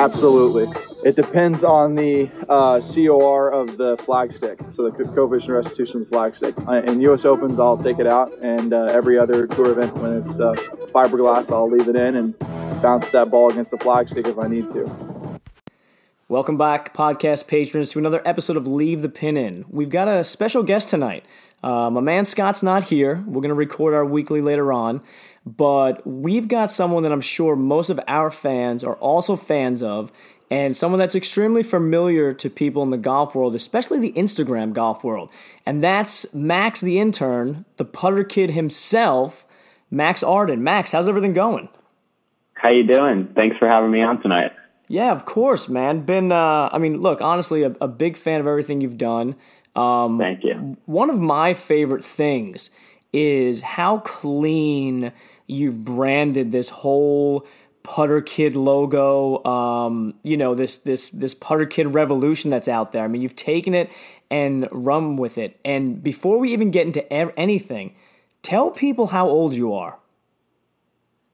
Absolutely. It depends on the uh, COR of the flagstick, so the coefficient restitution flagstick. Uh, in U.S. Opens, I'll take it out, and uh, every other tour event, when it's uh, fiberglass, I'll leave it in and bounce that ball against the flagstick if I need to. Welcome back, podcast patrons, to another episode of Leave the Pin In. We've got a special guest tonight. Uh, my man Scott's not here. We're going to record our weekly later on. But we've got someone that I'm sure most of our fans are also fans of, and someone that's extremely familiar to people in the golf world, especially the Instagram golf world. And that's Max the intern, the putter kid himself, Max Arden. Max, how's everything going? How you doing? Thanks for having me on tonight. Yeah, of course, man. Been, uh, I mean, look, honestly, a, a, big fan of everything you've done. Um, Thank you. One of my favorite things is how clean you've branded this whole putter kid logo um, you know this this this putter kid revolution that's out there. I mean you've taken it and run with it. And before we even get into anything tell people how old you are.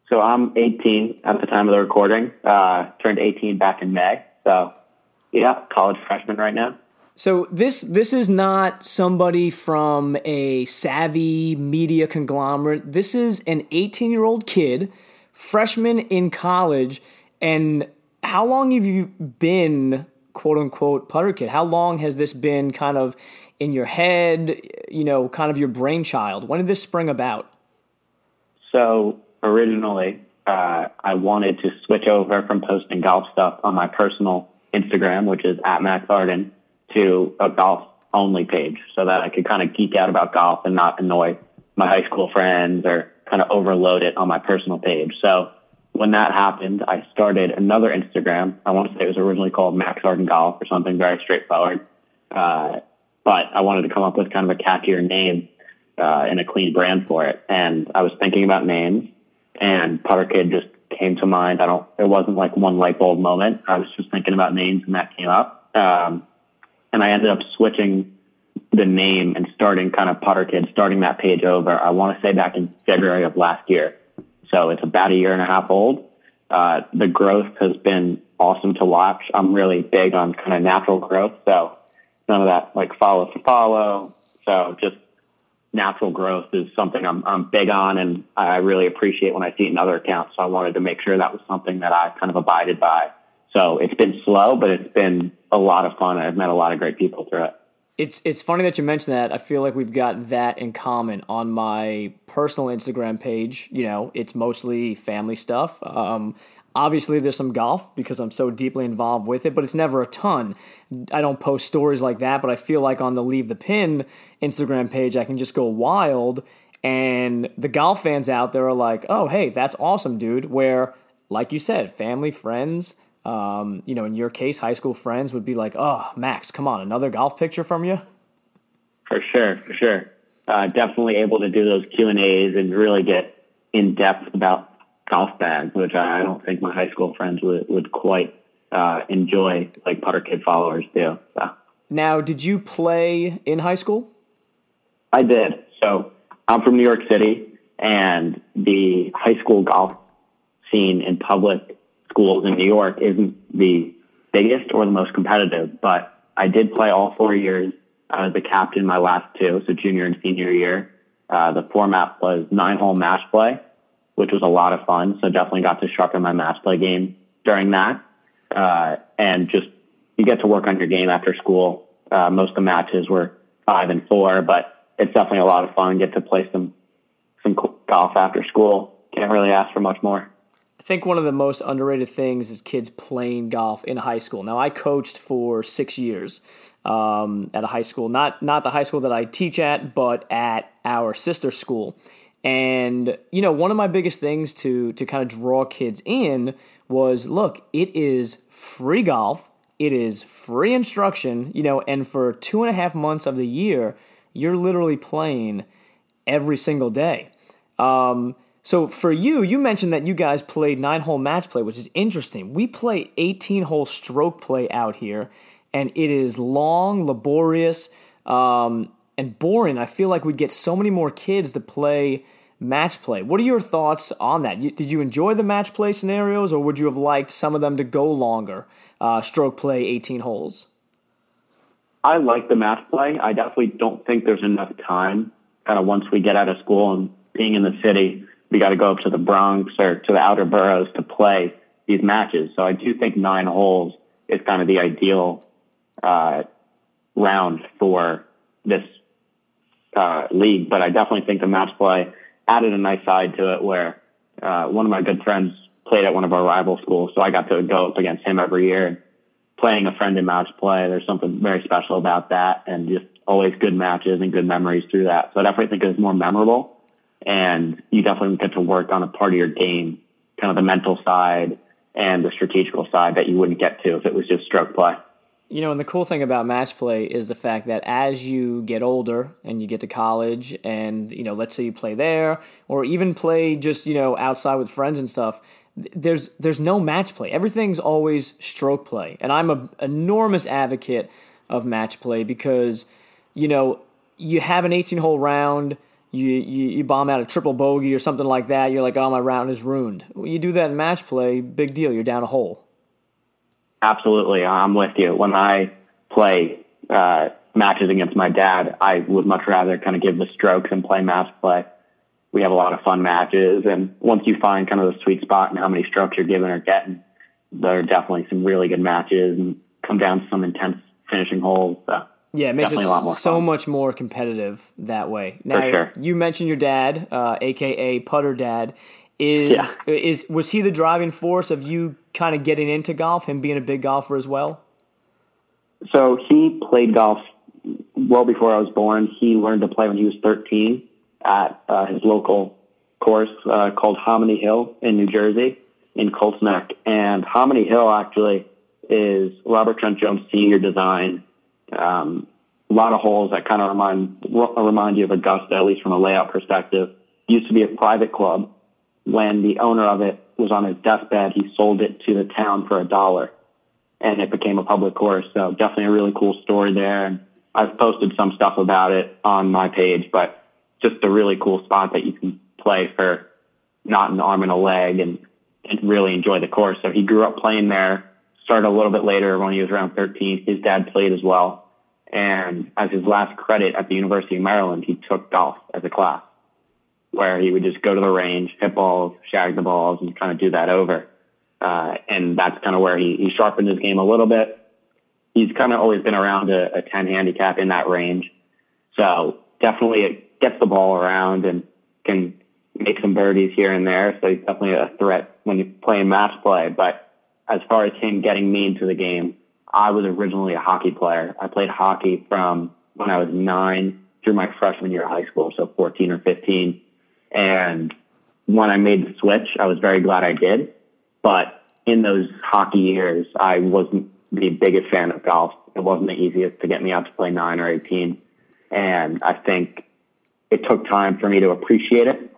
So i'm 18 at the time of the recording. Uh, turned 18 back in may. So yeah college freshman right now so this this is not somebody from a savvy media conglomerate. This is an 18-year-old kid, freshman in college, and how long have you been quote unquote putter kid? How long has this been kind of in your head, you know, kind of your brainchild? When did this spring about? So originally, uh, I wanted to switch over from posting golf stuff on my personal Instagram, which is at Max Arden, to a golf only page so that I could kind of geek out about golf and not annoy my high school friends or kind of overload it on my personal page. So when that happened, I started another Instagram. I want to say it was originally called Max Arden Golf or something very straightforward. Uh, but I wanted to come up with kind of a catchier name uh, and a clean brand for it. And I was thinking about names, and Putter Kid just came to mind. I don't. It wasn't like one light bulb moment. I was just thinking about names, and that came up. Um, and I ended up switching the name and starting kind of Putter Kid, starting that page over. I want to say back in February of last year. So it's about a year and a half old. Uh, the growth has been awesome to watch. I'm really big on kind of natural growth. So none of that like follow to follow. So just natural growth is something I'm, I'm big on and I really appreciate when I see it in other accounts. So I wanted to make sure that was something that I kind of abided by. So it's been slow, but it's been a lot of fun. I've met a lot of great people through it. It's it's funny that you mentioned that. I feel like we've got that in common on my personal Instagram page. You know, it's mostly family stuff. Um, obviously, there's some golf because I'm so deeply involved with it, but it's never a ton. I don't post stories like that, but I feel like on the Leave the Pin Instagram page, I can just go wild. And the golf fans out there are like, "Oh, hey, that's awesome, dude." Where, like you said, family, friends um, you know, in your case, high school friends would be like, "Oh, Max, come on, another golf picture from you." For sure, for sure. Uh, definitely able to do those Q and A's and really get in depth about golf bags, which I don't think my high school friends would would quite uh, enjoy, like putter kid followers do. So. Now, did you play in high school? I did. So I'm from New York City, and the high school golf scene in public schools in New York isn't the biggest or the most competitive, but I did play all four years. I was the captain my last two, so junior and senior year. Uh, the format was nine hole match play, which was a lot of fun. So definitely got to sharpen my match play game during that. Uh, and just, you get to work on your game after school. Uh, most of the matches were five and four, but it's definitely a lot of fun. Get to play some, some golf after school. Can't really ask for much more. I think one of the most underrated things is kids playing golf in high school. Now, I coached for six years um, at a high school, not not the high school that I teach at, but at our sister school. And you know, one of my biggest things to to kind of draw kids in was, look, it is free golf, it is free instruction, you know, and for two and a half months of the year, you're literally playing every single day. Um, so for you, you mentioned that you guys played nine hole match play, which is interesting. We play 18 hole stroke play out here, and it is long, laborious, um, and boring. I feel like we'd get so many more kids to play match play. What are your thoughts on that? Did you enjoy the match play scenarios, or would you have liked some of them to go longer, uh, stroke play, 18 holes? I like the match play. I definitely don't think there's enough time. Kind of once we get out of school and being in the city, we got to go up to the Bronx or to the outer boroughs to play these matches. So I do think nine holes is kind of the ideal uh, round for this uh, league. But I definitely think the match play added a nice side to it where uh, one of my good friends played at one of our rival schools, so I got to go up against him every year. Playing a friend in match play, there's something very special about that, and just always good matches and good memories through that. So I definitely think it's more memorable, and you definitely get to work on a part of your game, kind of the mental side and the strategical side that you wouldn't get to if it was just stroke play. You know, and the cool thing about match play is the fact that as you get older and you get to college, and you know, let's say you play there, or even play just you know outside with friends and stuff. There's there's no match play. Everything's always stroke play, and I'm an enormous advocate of match play because you know you have an 18 hole round. You, you, you bomb out a triple bogey or something like that. You're like, oh, my round is ruined. You do that in match play, big deal. You're down a hole. Absolutely, I'm with you. When I play uh, matches against my dad, I would much rather kind of give the strokes and play match play. We have a lot of fun matches, and once you find kind of the sweet spot and how many strokes you're giving or getting, there are definitely some really good matches and come down to some intense finishing holes. So yeah, it makes it so fun. much more competitive that way. Now, sure. you mentioned your dad, uh, aka Putter Dad. Is yeah. is was he the driving force of you kind of getting into golf? Him being a big golfer as well. So he played golf well before I was born. He learned to play when he was 13 at uh, his local course uh, called Hominy Hill in New Jersey in Colts Neck. And Hominy Hill actually is Robert Trent Jones Senior design. Um, a lot of holes that kind of remind remind you of Augusta, at least from a layout perspective. Used to be a private club when the owner of it was on his deathbed, he sold it to the town for a dollar and it became a public course. So definitely a really cool story there. And I've posted some stuff about it on my page, but just a really cool spot that you can play for not an arm and a leg and, and really enjoy the course. So he grew up playing there, started a little bit later when he was around 13. His dad played as well. And as his last credit at the University of Maryland, he took golf as a class where he would just go to the range, hit balls, shag the balls, and kind of do that over. Uh, and that's kind of where he, he sharpened his game a little bit. He's kind of always been around a, a 10 handicap in that range. So definitely it gets the ball around and can make some birdies here and there. So he's definitely a threat when you play playing match play. But as far as him getting me into the game, I was originally a hockey player. I played hockey from when I was nine through my freshman year of high school, so 14 or 15. And when I made the switch, I was very glad I did. But in those hockey years, I wasn't the biggest fan of golf. It wasn't the easiest to get me out to play nine or 18. And I think it took time for me to appreciate it.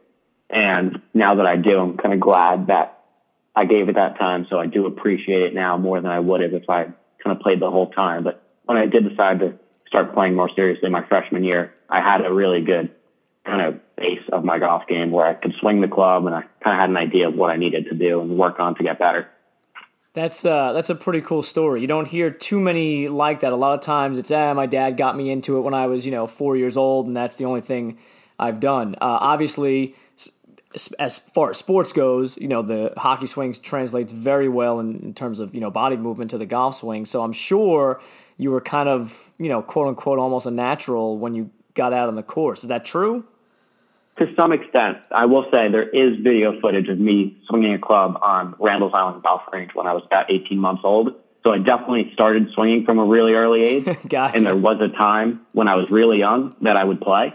And now that I do, I'm kind of glad that I gave it that time. So I do appreciate it now more than I would have if I kind of played the whole time. But when I did decide to start playing more seriously my freshman year, I had a really good kind of base of my golf game where I could swing the club and I kind of had an idea of what I needed to do and work on to get better. That's uh, that's a pretty cool story. You don't hear too many like that. A lot of times it's ah, my dad got me into it when I was you know four years old, and that's the only thing I've done. Uh, obviously, as far as sports goes, you know the hockey swing translates very well in, in terms of you know body movement to the golf swing. So I'm sure you were kind of you know quote unquote almost a natural when you got out on the course. Is that true? to some extent, I will say there is video footage of me swinging a club on Randall's Island Golf Range when I was about 18 months old. So I definitely started swinging from a really early age. gotcha. And there was a time when I was really young that I would play.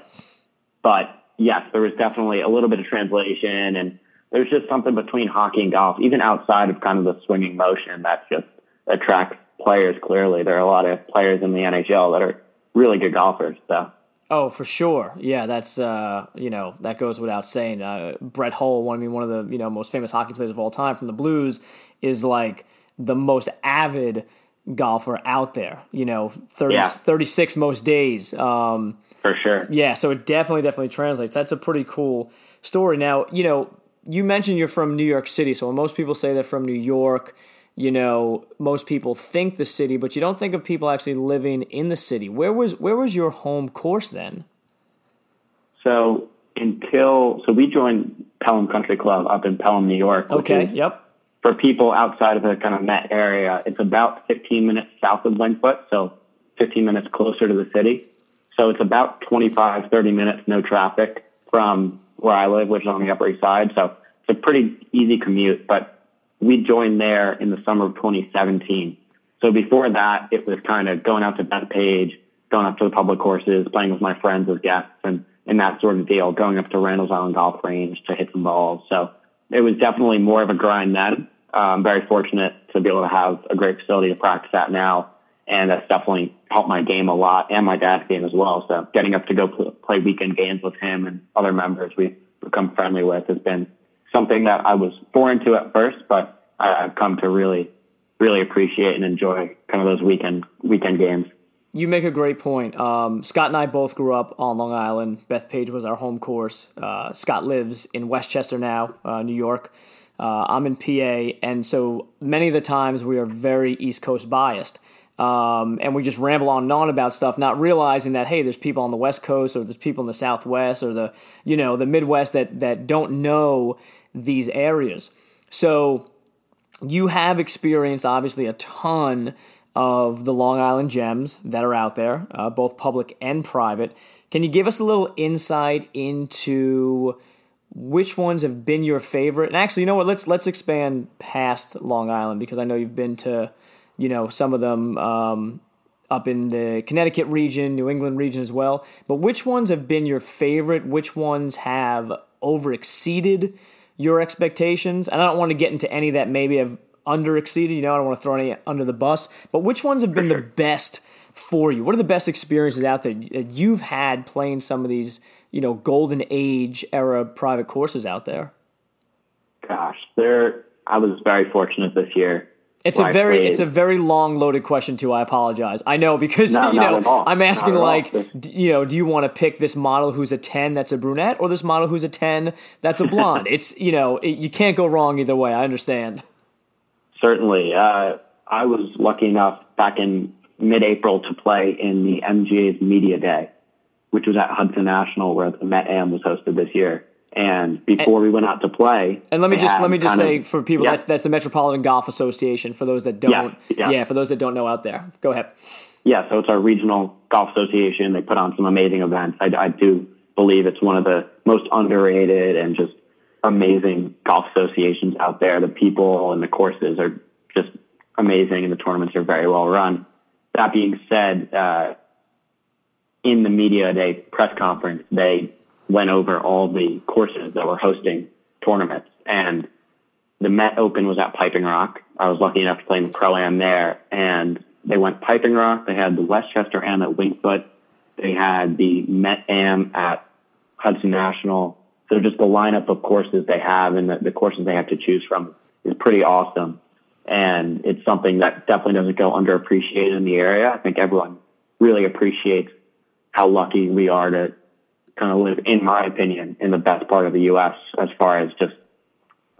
But yes, there was definitely a little bit of translation and there's just something between hockey and golf, even outside of kind of the swinging motion that just attracts players clearly. There are a lot of players in the NHL that are really good golfers. So Oh, for sure. Yeah, that's uh, you know that goes without saying. Uh, Brett Hull, one I mean, one of the you know most famous hockey players of all time from the Blues, is like the most avid golfer out there. You know, 30, yeah. 36 most days. Um, for sure. Yeah, so it definitely definitely translates. That's a pretty cool story. Now, you know, you mentioned you're from New York City, so when most people say they're from New York, you know, most people think the city, but you don't think of people actually living in the city. Where was where was your home course then? So until so we joined Pelham Country Club up in Pelham, New York. Okay. Yep. For people outside of the kind of Met area, it's about 15 minutes south of Winged Foot, so 15 minutes closer to the city. So it's about 25, 30 minutes, no traffic from where I live, which is on the Upper East Side. So it's a pretty easy commute. But we joined there in the summer of 2017. So before that, it was kind of going out to Bethpage, going up to the public courses, playing with my friends as guests, and and that sort of deal, going up to Randall's Island Golf Range to hit some balls. So it was definitely more of a grind then. Uh, I'm very fortunate to be able to have a great facility to practice at now. And that's definitely helped my game a lot and my dad's game as well. So getting up to go play weekend games with him and other members we've become friendly with has been something that I was foreign to at first, but I've come to really, really appreciate and enjoy kind of those weekend, weekend games. You make a great point. Um, Scott and I both grew up on Long Island. Bethpage was our home course. Uh, Scott lives in Westchester now, uh, New York. Uh, I'm in PA, and so many of the times we are very East Coast biased. Um, and we just ramble on and on about stuff, not realizing that hey, there's people on the West Coast or there's people in the Southwest or the you know the Midwest that that don't know these areas. So you have experienced obviously a ton of the Long Island gems that are out there, uh, both public and private. Can you give us a little insight into which ones have been your favorite? And actually, you know what? Let's let's expand past Long Island because I know you've been to, you know, some of them um, up in the Connecticut region, New England region as well. But which ones have been your favorite? Which ones have over exceeded your expectations? And I don't want to get into any that maybe have under exceeded. You know, I don't want to throw any under the bus. But which ones have been the best for you? What are the best experiences out there that you've had playing some of these, you know, golden age era private courses out there? Gosh, there. I was very fortunate this year. It's a very it's a very long loaded question too. I apologize. I know because no, you know I'm asking like you know do you want to pick this model who's a 10 that's a brunette or this model who's a 10 that's a blonde? it's you know it, you can't go wrong either way. I understand. Certainly. Uh, I was lucky enough back in mid April to play in the MGA's Media Day, which was at Hudson National, where the Met Am was hosted this year. And before and, we went out to play, and let me just let me just say of, for people yeah. that's that's the Metropolitan Golf Association. For those that don't, yeah, yeah. yeah, for those that don't know out there, go ahead. Yeah, so it's our regional golf association. They put on some amazing events. I, I do believe it's one of the most underrated and just amazing golf associations out there. The people and the courses are just amazing, and the tournaments are very well run. That being said, uh, in the media day press conference, they went over all the courses that were hosting tournaments, and the Met Open was at Piping Rock. I was lucky enough to play in the pro am there, and they went Piping Rock. They had the Westchester Am at Winged Foot. They had the Met Am at Hudson National so just the lineup of courses they have and the, the courses they have to choose from is pretty awesome. And it's something that definitely doesn't go underappreciated in the area. I think everyone really appreciates how lucky we are to kind of live, in my opinion, in the best part of the U.S. as far as just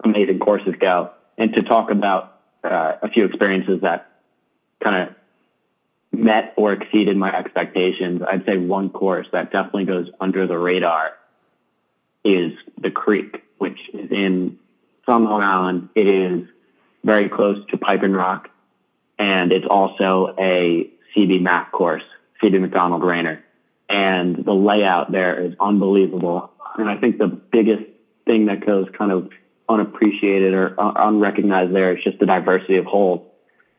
amazing courses go. And to talk about uh, a few experiences that kind of met or exceeded my expectations, I'd say one course that definitely goes under the radar is the creek, which is in from Long Island. It is very close to Piping Rock, and it's also a CB Mac course, CB Macdonald Raynor. And the layout there is unbelievable. And I think the biggest thing that goes kind of unappreciated or unrecognized there is just the diversity of holes.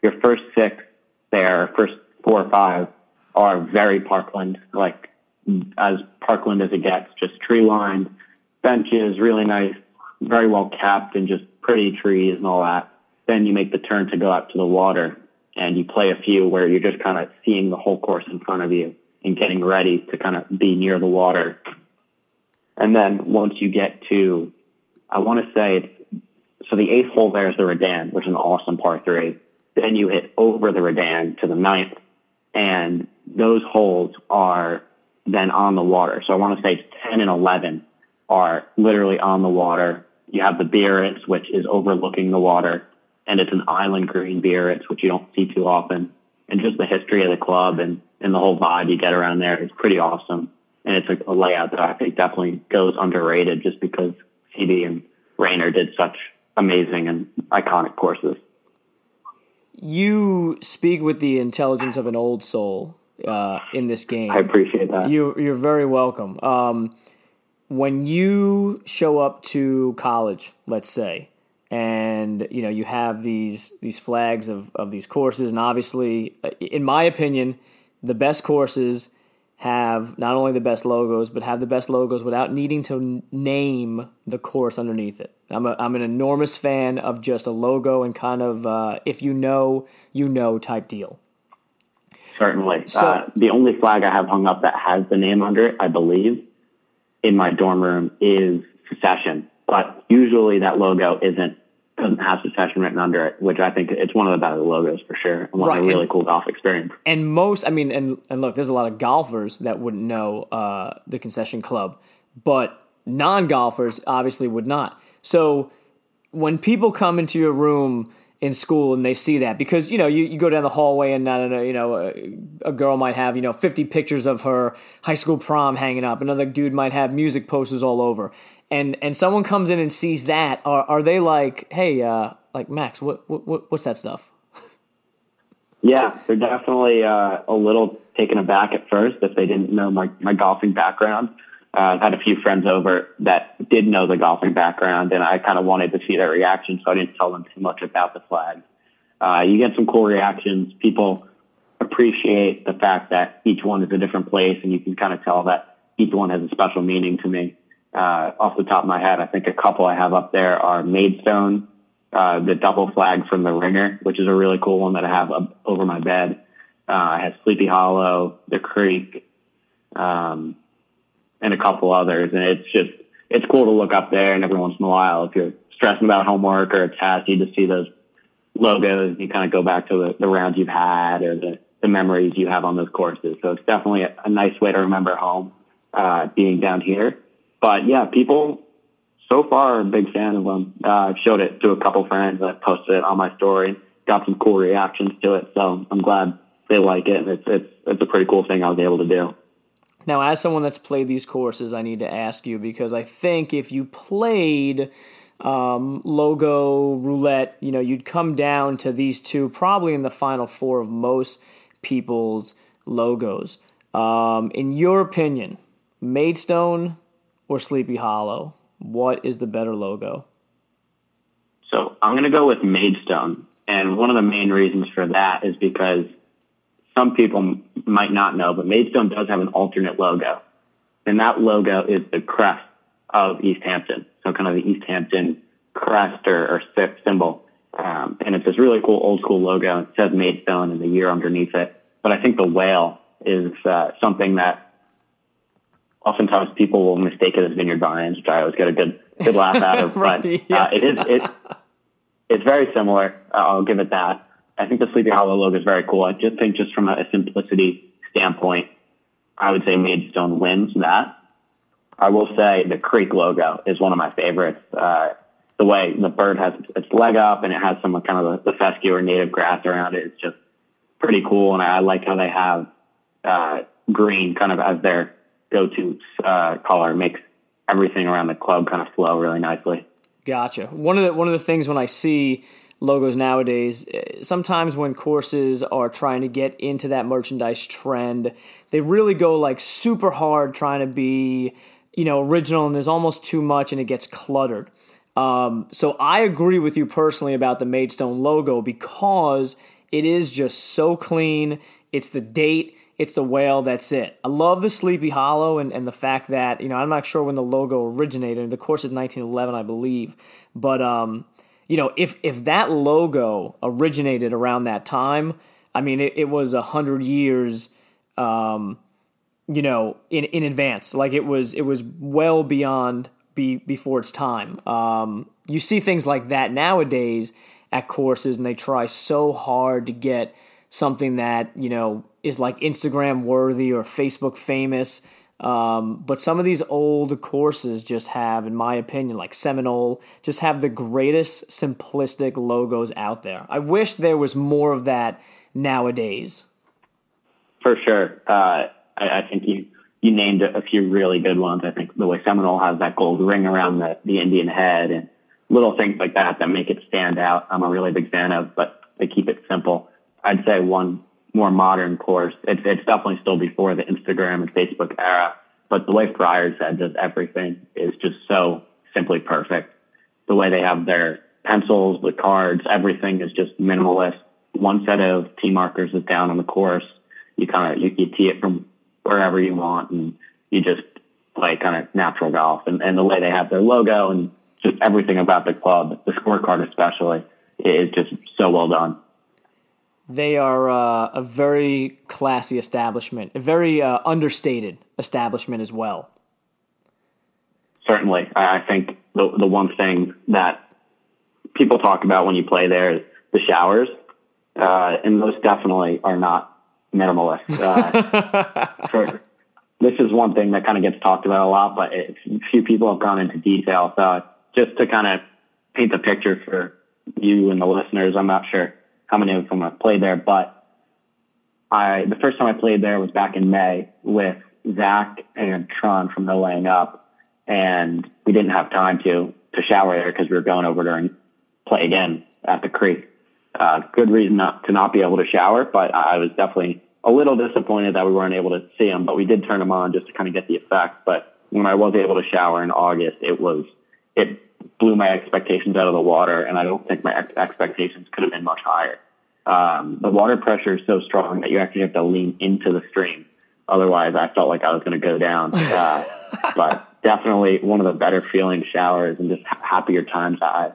Your first six there, first four or five, are very parkland, like as parkland as it gets, just tree lined, benches, really nice, very well capped and just pretty trees and all that. Then you make the turn to go out to the water and you play a few where you're just kind of seeing the whole course in front of you and getting ready to kind of be near the water. And then once you get to, I want to say it's, so the eighth hole there is the Redan, which is an awesome par three. Then you hit over the Redan to the ninth and those holes are then on the water. So I want to say 10 and 11 are literally on the water. You have the Biarritz, which is overlooking the water, and it's an island green Biarritz, which you don't see too often. And just the history of the club and, and the whole vibe you get around there is pretty awesome. And it's a, a layout that I think definitely goes underrated just because CB and Raynor did such amazing and iconic courses. You speak with the intelligence of an old soul uh, in this game. I appreciate that. You, you're very welcome. Um, when you show up to college, let's say, and you know you have these these flags of, of these courses, and obviously, uh, in my opinion, the best courses have not only the best logos, but have the best logos without needing to name the course underneath it. I'm, a, I'm an enormous fan of just a logo and kind of uh, if you know, you know type deal. Certainly. So, uh, the only flag I have hung up that has the name under it, I believe, in my dorm room is Secession. But usually that logo isn't doesn't have Secession written under it, which I think it's one of the better logos for sure, and one right. of a really and, cool golf experience. And most, I mean, and and look, there's a lot of golfers that wouldn't know uh, the Concession Club, but non golfers obviously would not. So when people come into your room in school and they see that because you know you, you go down the hallway and I don't know you know a, a, girl might have you know 50 pictures of her high school prom hanging up another dude might have music posters all over and and someone comes in and sees that are are they like hey uh like Max what what what's that stuff yeah they're definitely uh, a little taken aback at first if they didn't know my my golfing background uh, I've had a few friends over that did know the golfing background, and I kind of wanted to see their reaction, so I didn't tell them too much about the flag. Uh, you get some cool reactions. People appreciate the fact that each one is a different place, and you can kind of tell that each one has a special meaning to me. Uh, off the top of my head, I think a couple I have up there are Maidstone, uh, the double flag from the Ringer, which is a really cool one that I have up over my bed. Uh, I have Sleepy Hollow, the Creek, um, and a couple others. And it's just, it's cool to look up there and every once in a while, if you're stressing about homework or a test, you just see those logos and you kind of go back to the, the rounds you've had or the, the memories you have on those courses. So it's definitely a, a nice way to remember home, uh, being down here. But yeah, people so far are a big fan of them. Uh, I've showed it to a couple friends that posted it on my story, got some cool reactions to it. So I'm glad they like it. It's, it's, it's a pretty cool thing I was able to do. Now, as someone that's played these courses, I need to ask you because I think if you played um, logo roulette, you know, you'd come down to these two probably in the final four of most people's logos. Um, in your opinion, Maidstone or Sleepy Hollow, what is the better logo? So I'm going to go with Maidstone. And one of the main reasons for that is because some people might not know, but Maidstone does have an alternate logo. And that logo is the crest of East Hampton. So kind of the East Hampton crest or, or symbol. Um, and it's this really cool old school logo. It says Maidstone and the year underneath it. But I think the whale is uh, something that oftentimes people will mistake it as Vineyard Vines, which I always get a good good laugh out of. right, but yeah. uh, it is it, it's very similar. I'll give it that. I think the Sleepy Hollow logo is very cool. I just think just from a simplicity standpoint, I would say Maidstone wins that. I will say the Creek logo is one of my favorites. Uh, the way the bird has its leg up and it has some kind of the, the fescue or native grass around it. It's just pretty cool. And I, I like how they have, uh, green kind of as their go-to, uh, color. Makes everything around the club kind of flow really nicely. Gotcha. One of the, one of the things when I see, logos nowadays. Eh, sometimes when courses are trying to get into that merchandise trend, they really go like super hard trying to be, you know, original and there's almost too much and it gets cluttered. Um, so I agree with you personally about the Maidstone logo because it is just so clean. It's the date, it's the whale, that's it. I love the Sleepy Hollow and, and the fact that, you know, I'm not sure when the logo originated. The course is 1911, I believe. But um, you know, if if that logo originated around that time, I mean, it, it was a hundred years, um, you know, in in advance. Like it was it was well beyond be before its time. Um, you see things like that nowadays at courses, and they try so hard to get something that you know is like Instagram worthy or Facebook famous. Um, but some of these old courses just have, in my opinion, like Seminole, just have the greatest simplistic logos out there. I wish there was more of that nowadays. For sure. Uh, I, I, think you, you named a few really good ones. I think the way Seminole has that gold ring around the, the Indian head and little things like that that make it stand out, I'm a really big fan of, but they keep it simple. I'd say one more modern course. It's, it's definitely still before the Instagram and Facebook era, but the way Friars Head does everything is just so simply perfect. The way they have their pencils, the cards, everything is just minimalist. One set of tee markers is down on the course. You kind of, you, you tee it from wherever you want and you just play kind of natural golf and, and the way they have their logo and just everything about the club, the scorecard especially, is just so well done. They are uh, a very classy establishment, a very uh, understated establishment as well. Certainly, I think the the one thing that people talk about when you play there is the showers, uh, and those definitely are not minimalist. Uh, for, this is one thing that kind of gets talked about a lot, but it, few people have gone into detail. So just to kind of paint the picture for you and the listeners, I'm not sure how in from have played there, but I the first time I played there was back in May with Zac and Tron from No Laying Up, and we didn't have time to to shower there because we were going over there and play again at the creek. Uh, good reason not to not be able to shower, but I was definitely a little disappointed that we weren't able to see them. But we did turn them on just to kind of get the effect. But when I was able to shower in August, it was it blew my expectations out of the water, and I don't think my ex- expectations could have been much higher. Um, the water pressure is so strong that you actually have to lean into the stream. Otherwise, I felt like I was going to go down. Uh, but definitely one of the better feeling showers and just happier times I,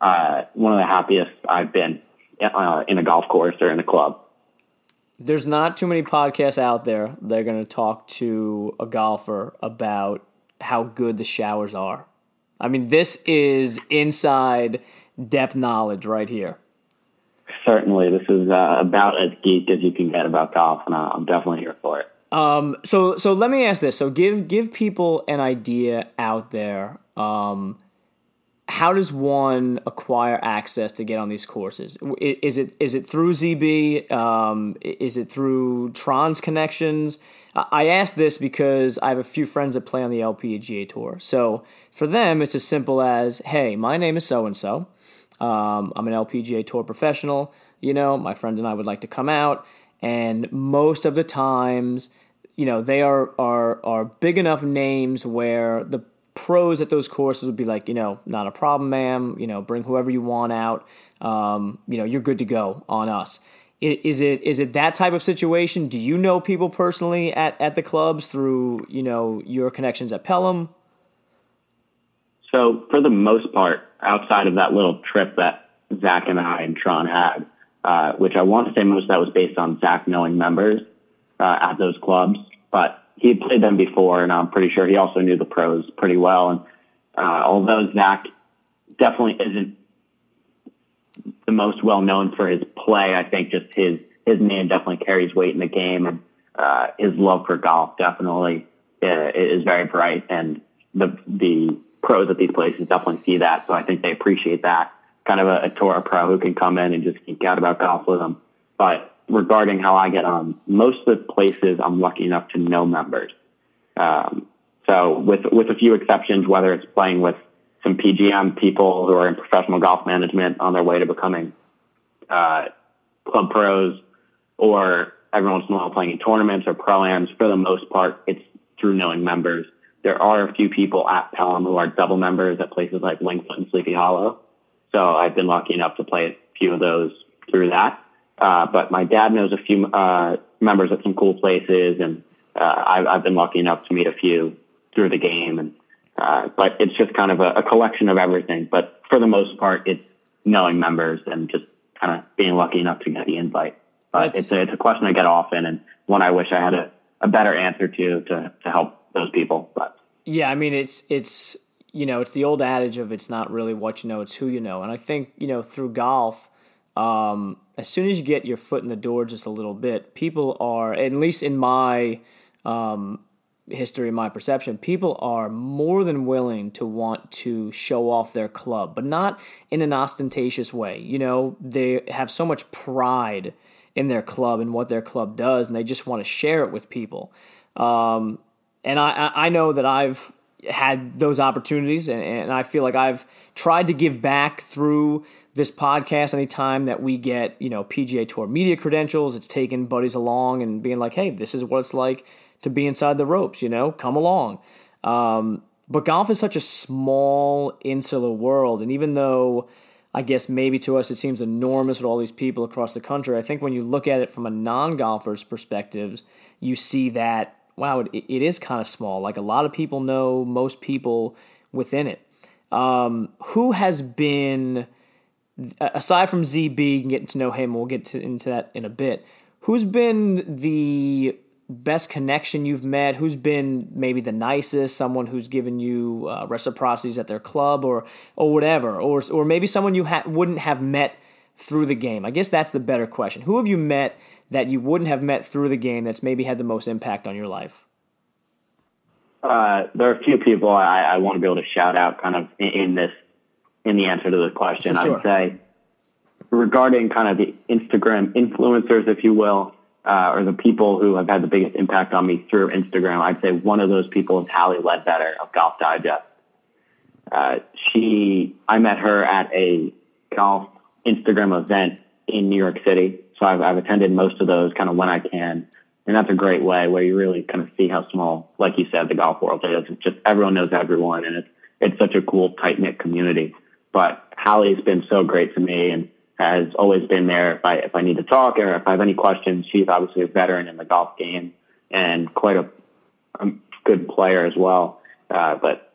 uh, one of the happiest I've been uh, in a golf course or in a club. There's not too many podcasts out there that are going to talk to a golfer about how good the showers are. I mean, this is inside depth knowledge right here. Certainly, this is uh, about as geek as you can get about golf, and I'm definitely here for it. Um, so, so let me ask this. So, give give people an idea out there. Um, how does one acquire access to get on these courses? Is it is it through ZB? Um, is it through Tron's connections? I ask this because I have a few friends that play on the LPGA tour. So for them, it's as simple as, "Hey, my name is so and so. I'm an LPGA tour professional. You know, my friend and I would like to come out." And most of the times, you know, they are are are big enough names where the pros at those courses would be like, you know, not a problem, ma'am. You know, bring whoever you want out. Um, you know, you're good to go on us. Is it is it that type of situation? Do you know people personally at, at the clubs through you know your connections at Pelham? So for the most part, outside of that little trip that Zac and I and Tron had, uh, which I want to say most of that was based on Zac knowing members uh, at those clubs, but he had played them before, and I'm pretty sure he also knew the pros pretty well. And uh, although Zac definitely isn't the most well known for his play. I think just his his name definitely carries weight in the game, and uh, his love for golf definitely uh, is very bright. And the the pros at these places definitely see that, so I think they appreciate that. Kind of a, a tour pro who can come in and just geek out about golf with them. But regarding how I get on, most of the places I'm lucky enough to know members. Um, so with with a few exceptions, whether it's playing with some PGM people who are in professional golf management on their way to becoming uh, club pros, or every once in playing in tournaments or pro-ams. For the most part, it's through knowing members. There are a few people at Pelham who are double members at places like Winged Foot and Sleepy Hollow. So I've been lucky enough to play a few of those through that. Uh, but my dad knows a few uh, members at some cool places, and uh, I've, I've been lucky enough to meet a few through the game. And uh, but it's just kind of a, a, collection of everything. But for the most part, it's knowing members and just kind of being lucky enough to get the invite. But it's a, it's a question I get often and one I wish I had a, a better answer to, to, to help those people. But yeah, I mean, it's, it's, you know, it's the old adage of it's not really what you know, it's who you know. And I think, you know, through golf, um, as soon as you get your foot in the door just a little bit, people are, at least in my, um, history and my perception, people are more than willing to want to show off their club, but not in an ostentatious way. You know, they have so much pride in their club and what their club does, and they just want to share it with people. Um, and I, I know that I've had those opportunities, and, and I feel like I've tried to give back through this podcast anytime that we get you know PGA Tour media credentials. It's taking buddies along and being like, hey, this is what it's like to be inside the ropes. You know, come along. Um, but golf is such a small, insular world, and even though I guess maybe to us it seems enormous with all these people across the country, I think when you look at it from a non-golfer's perspective, you see that wow, it, it is kind of small. Like a lot of people know most people within it. Um, who has been aside from ZB, getting to know him, we'll get to, into that in a bit. Who's been the best connection you've met? Who's been maybe the nicest? Someone who's given you uh, reciprocities at their club, or or whatever, or or maybe someone you ha- wouldn't have met through the game. I guess that's the better question. Who have you met that you wouldn't have met through the game that's maybe had the most impact on your life? Uh, there are a few people I, I, want to be able to shout out, kind of in, in this in the answer to the question. Sure. I would say regarding kind of the Instagram influencers, if you will, uh, or the people who have had the biggest impact on me through Instagram, I'd say one of those people is Hallie Ledbetter of Golf Digest. Uh, she, I met her at a golf Instagram event in New York City. So I've, I've attended most of those kind of when I can. And that's a great way where you really kind of see how small, like you said, the golf world is. It's just everyone knows everyone and it's, it's such a cool, tight knit community. But Hallie's been so great to me and has always been there if I if I need to talk or if I have any questions. She's obviously a veteran in the golf game and quite a, a good player as well. Uh, but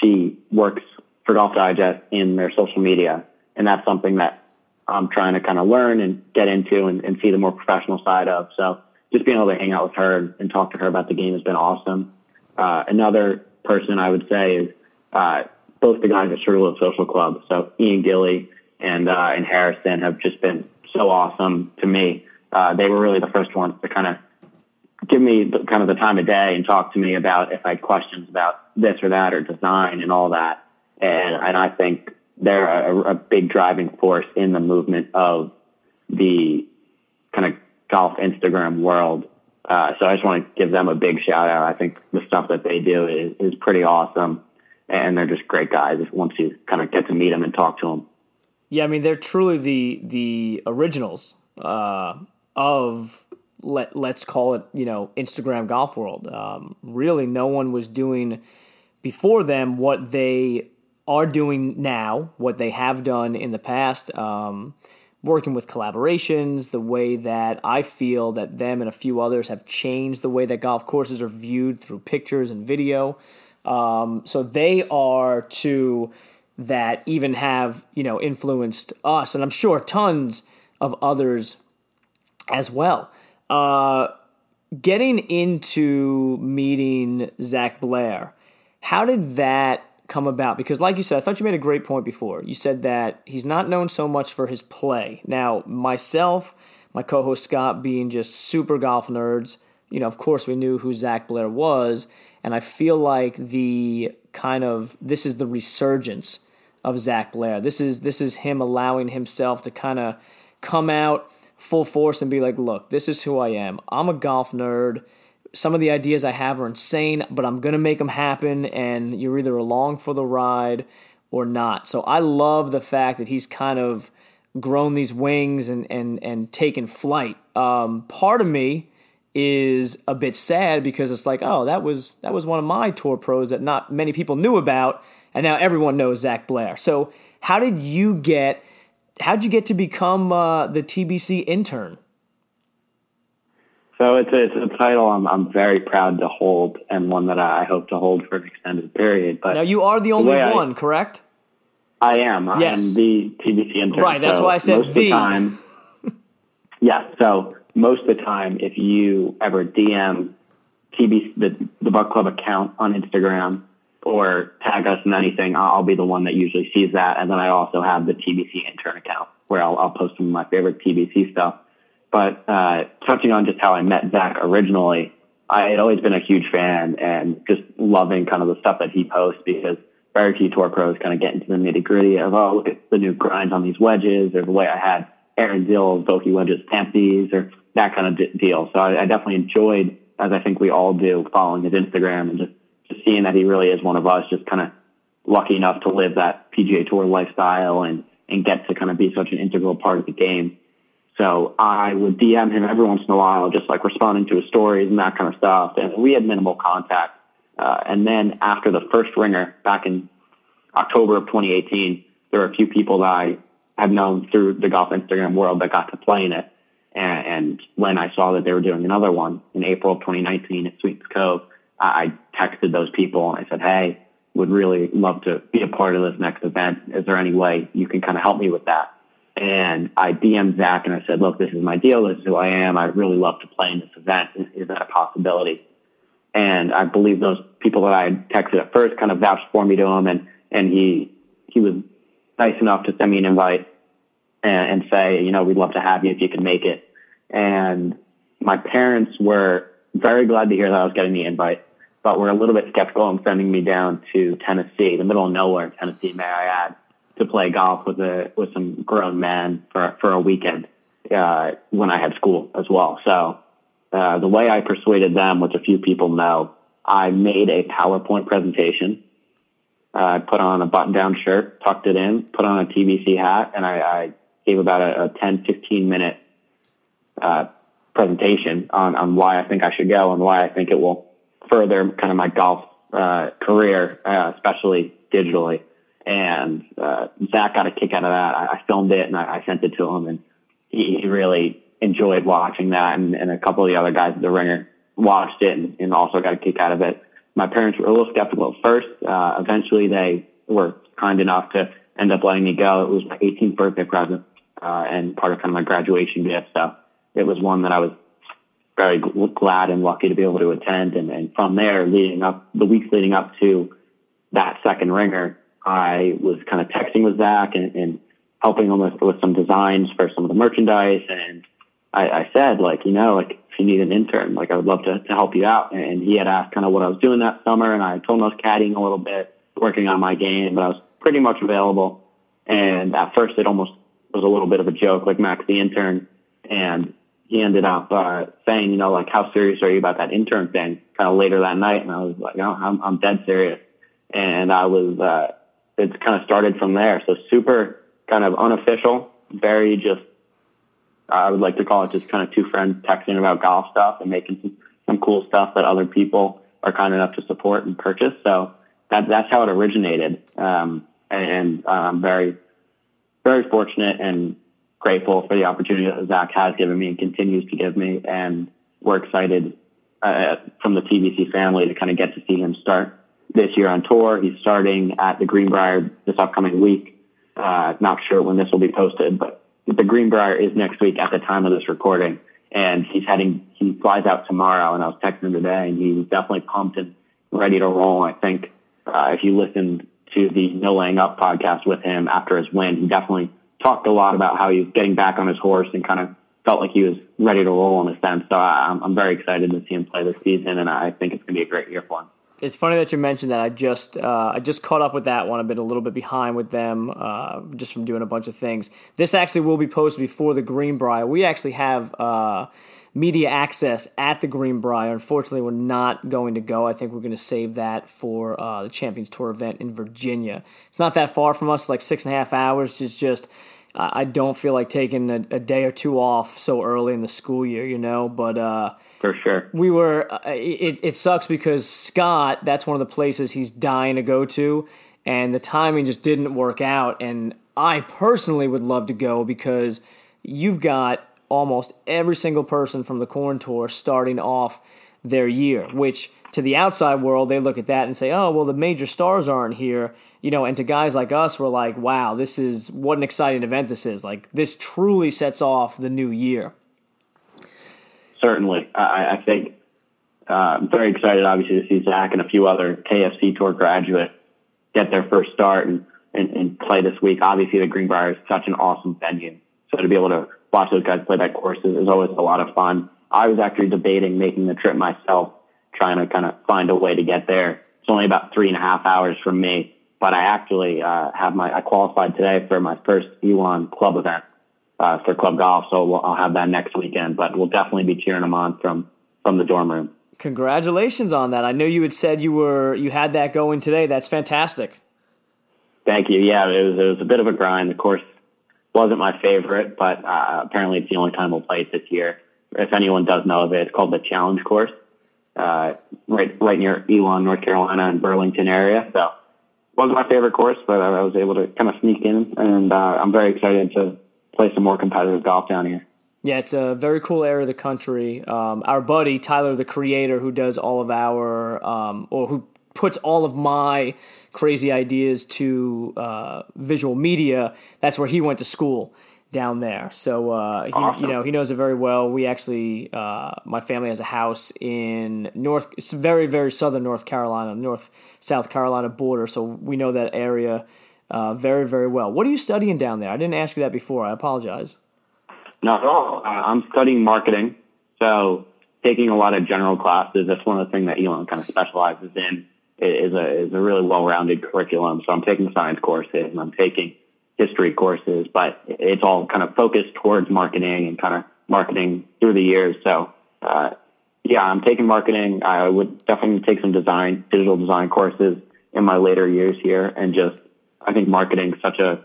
she works for Golf Digest in their social media, and that's something that I'm trying to kind of learn and get into and, and see the more professional side of. So just being able to hang out with her and, talk to her about the game has been awesome. Uh, another person I would say is uh, both the guys at Sugarloaf Social Club. So Ian Gilly and uh, and Harrison have just been so awesome to me. Uh, they were really the first ones to kind of give me the, kind of the time of day and talk to me about if I had questions about this or that or design and all that. And and I think they're a, a big driving force in the movement of the kind of golf Instagram world. Uh, so I just want to give them a big shout out. I think the stuff that they do is, is pretty awesome and they're just great guys once you kind of get to meet them and talk to them. Yeah, I mean they're truly the the originals uh, of let let's call it you know Instagram golf world. Um, really, no one was doing before them what they are doing now, what they have done in the past. Um, working with collaborations, the way that I feel that them and a few others have changed the way that golf courses are viewed through pictures and video. Um, so they are two that even have you know influenced us, and I'm sure tons of others as well. Uh, getting into meeting Zac Blair, how did that come about? Because, like you said, I thought you made a great point before. You said that he's not known so much for his play. Now, myself, my co host Scott, being just super golf nerds, you know, of course, we knew who Zac Blair was. And I feel like the kind of this is the resurgence of Zac Blair. This is this is him allowing himself to kind of come out full force and be like, look, this is who I am. I'm a golf nerd. Some of the ideas I have are insane, but I'm gonna make them happen, and you're either along for the ride or not. So I love the fact that he's kind of grown these wings and and and taken flight. Um, part of me is a bit sad because it's like, oh, that was that was one of my tour pros that not many people knew about, and now everyone knows Zac Blair. So, how did you get? How did you get to become uh, the TBC intern? So it's a, it's a title I'm, I'm very proud to hold, and one that I hope to hold for an extended period. But now you are the only the one, I, correct? I am. Yes. I am the TBC intern. Right. That's so why I said the. the time, yeah. So most of the time, if you ever DM TBC, the the Buckeye Club account on Instagram or tag us in anything, I'll be the one that usually sees that. And then I also have the TBC intern account where I'll, I'll post some of my favorite TBC stuff. But uh, touching on just how I met Zac originally, I had always been a huge fan and just loving kind of the stuff that he posts because very few tour pros kind of get into the nitty gritty of, oh, look at the new grinds on these wedges or the way I had Aaron Dill's Vokey wedges stamp these or that kind of d- deal. So I, I definitely enjoyed, as I think we all do, following his Instagram and just, just seeing that he really is one of us, just kind of lucky enough to live that PGA Tour lifestyle and, and get to kind of be such an integral part of the game. So I would DM him every once in a while, just like responding to his stories and that kind of stuff. And we had minimal contact. Uh, and then after the first ringer back in October of 2018, there were a few people that I had known through the golf Instagram world that got to play in it. And, and when I saw that they were doing another one in April of 2019 at Sweetens Cove, I texted those people and I said, Hey, would really love to be a part of this next event. Is there any way you can kind of help me with that? And I DM'd Zac and I said, look, this is my deal. This is who I am. I'd really love to play in this event. Is, is that a possibility? And I believe those people that I had texted at first kind of vouched for me to him. And, and he, he was nice enough to send me an invite and, and say, you know, we'd love to have you if you can make it. And my parents were very glad to hear that I was getting the invite, but were a little bit skeptical in sending me down to Tennessee, the middle of nowhere, in Tennessee, may I add to play golf with a with some grown men for for a weekend uh, when I had school as well. So uh, the way I persuaded them, which a few people know, I made a PowerPoint presentation. I uh, put on a button-down shirt, tucked it in, put on a TBC hat, and I, I gave about a, a 10, 15 minute uh, presentation on, on why I think I should go and why I think it will further kind of my golf uh, career, uh, especially digitally. And uh, Zac got a kick out of that. I, I filmed it and I, I sent it to him, and he, he really enjoyed watching that. And, and a couple of the other guys at the Ringer watched it and, and also got a kick out of it. My parents were a little skeptical at first. Uh, eventually, they were kind enough to end up letting me go. It was my 18th birthday present uh, and part of kind of my graduation gift. So it was one that I was very glad and lucky to be able to attend. And, and from there, leading up the weeks leading up to that second ringer, I was kind of texting with Zac and, and helping him with, with some designs for some of the merchandise. And I, I said, like, you know, like if you need an intern, like I would love to, to help you out. And he had asked kind of what I was doing that summer. And I told him I was caddying a little bit, working on my game, but I was pretty much available. And at first it almost was a little bit of a joke, like Max the intern. And he ended up uh, saying, you know, like, how serious are you about that intern thing? Kind of later that night. And I was like, oh, I'm, I'm dead serious. And I was, uh, it's kind of started from there. So super kind of unofficial, very just, I would like to call it just kind of two friends texting about golf stuff and making some, some cool stuff that other people are kind enough to support and purchase. So that, that's how it originated. Um, and, I'm very, very fortunate and grateful for the opportunity that Zac has given me and continues to give me. And we're excited uh, from the TBC family to kind of get to see him start this year on tour. He's starting at the Greenbrier this upcoming week. Uh, not sure when this will be posted, but the Greenbrier is next week at the time of this recording. And he's heading, he flies out tomorrow. And I was texting him today and he's definitely pumped and ready to roll. I think, uh, if you listened to the No Laying Up podcast with him after his win, he definitely talked a lot about how he's getting back on his horse and kind of felt like he was ready to roll in a sense. So I, I'm very excited to see him play this season. And I think it's going to be a great year for him it's funny that you mentioned that. I just uh, I just caught up with that one. I've been a little bit behind with them uh, just from doing a bunch of things. This actually will be posted before the Greenbrier. We actually have uh, media access at the Greenbrier. Unfortunately, we're not going to go. I think we're going to save that for uh, the Champions Tour event in Virginia. It's not that far from us. Like six and a half hours. Just just I don't feel like taking a, a, day or two off so early in the school year, you know. But uh, for sure, we were. Uh, it it sucks because Scott, that's one of the places he's dying to go to, and the timing just didn't work out. And I personally would love to go because you've got almost every single person from the Korn Tour starting off their year, which to the outside world they look at that and say, "Oh, well, the major stars aren't here." You know, and to guys like us, we're like, wow, this is what an exciting event this is. Like, this truly sets off the new year. Certainly. I, I think uh, I'm very excited, obviously, to see Zac and a few other KFC Tour graduates get their first start and, and, and play this week. Obviously, the Greenbrier is such an awesome venue. So to be able to watch those guys play that course is, is always a lot of fun. I was actually debating making the trip myself trying to kind of find a way to get there. It's only about three and a half hours from me, but I actually uh, have my I qualified today for my first E1 club event uh, for club golf, so we'll, I'll have that next weekend. But we'll definitely be cheering them on from from the dorm room. Congratulations on that! I know you had said you were you had that going today. That's fantastic. Thank you. Yeah, it was it was a bit of a grind. The course wasn't my favorite, but uh, apparently it's the only time we'll play it this year. If anyone does know of it, it's called the Challenge Course, uh, right right near Elon, North Carolina, and Burlington area. So wasn't my favorite course, but I was able to kind of sneak in, and uh, I'm very excited to play some more competitive golf down here. Yeah, it's a very cool area of the country. Um, our buddy Tyler, the creator, who does all of our um, or who puts all of my crazy ideas to uh, visual media. That's where he went to school down there. So uh, he, awesome. you know, he knows it very well. We actually, uh, my family has a house in North. It's very, very southern North Carolina, North South Carolina border. So we know that area uh, very, very well. What are you studying down there? I didn't ask you that before. I apologize. Not at all. Uh, I'm studying marketing. So taking a lot of general classes. That's one of the things that Elon kind of specializes in is a is a really well rounded curriculum. So I'm taking science courses and I'm taking history courses, but it's all kind of focused towards marketing and kind of marketing through the years. So uh, yeah, I'm taking marketing. I would definitely take some design, digital design courses in my later years here, and just I think marketing is such a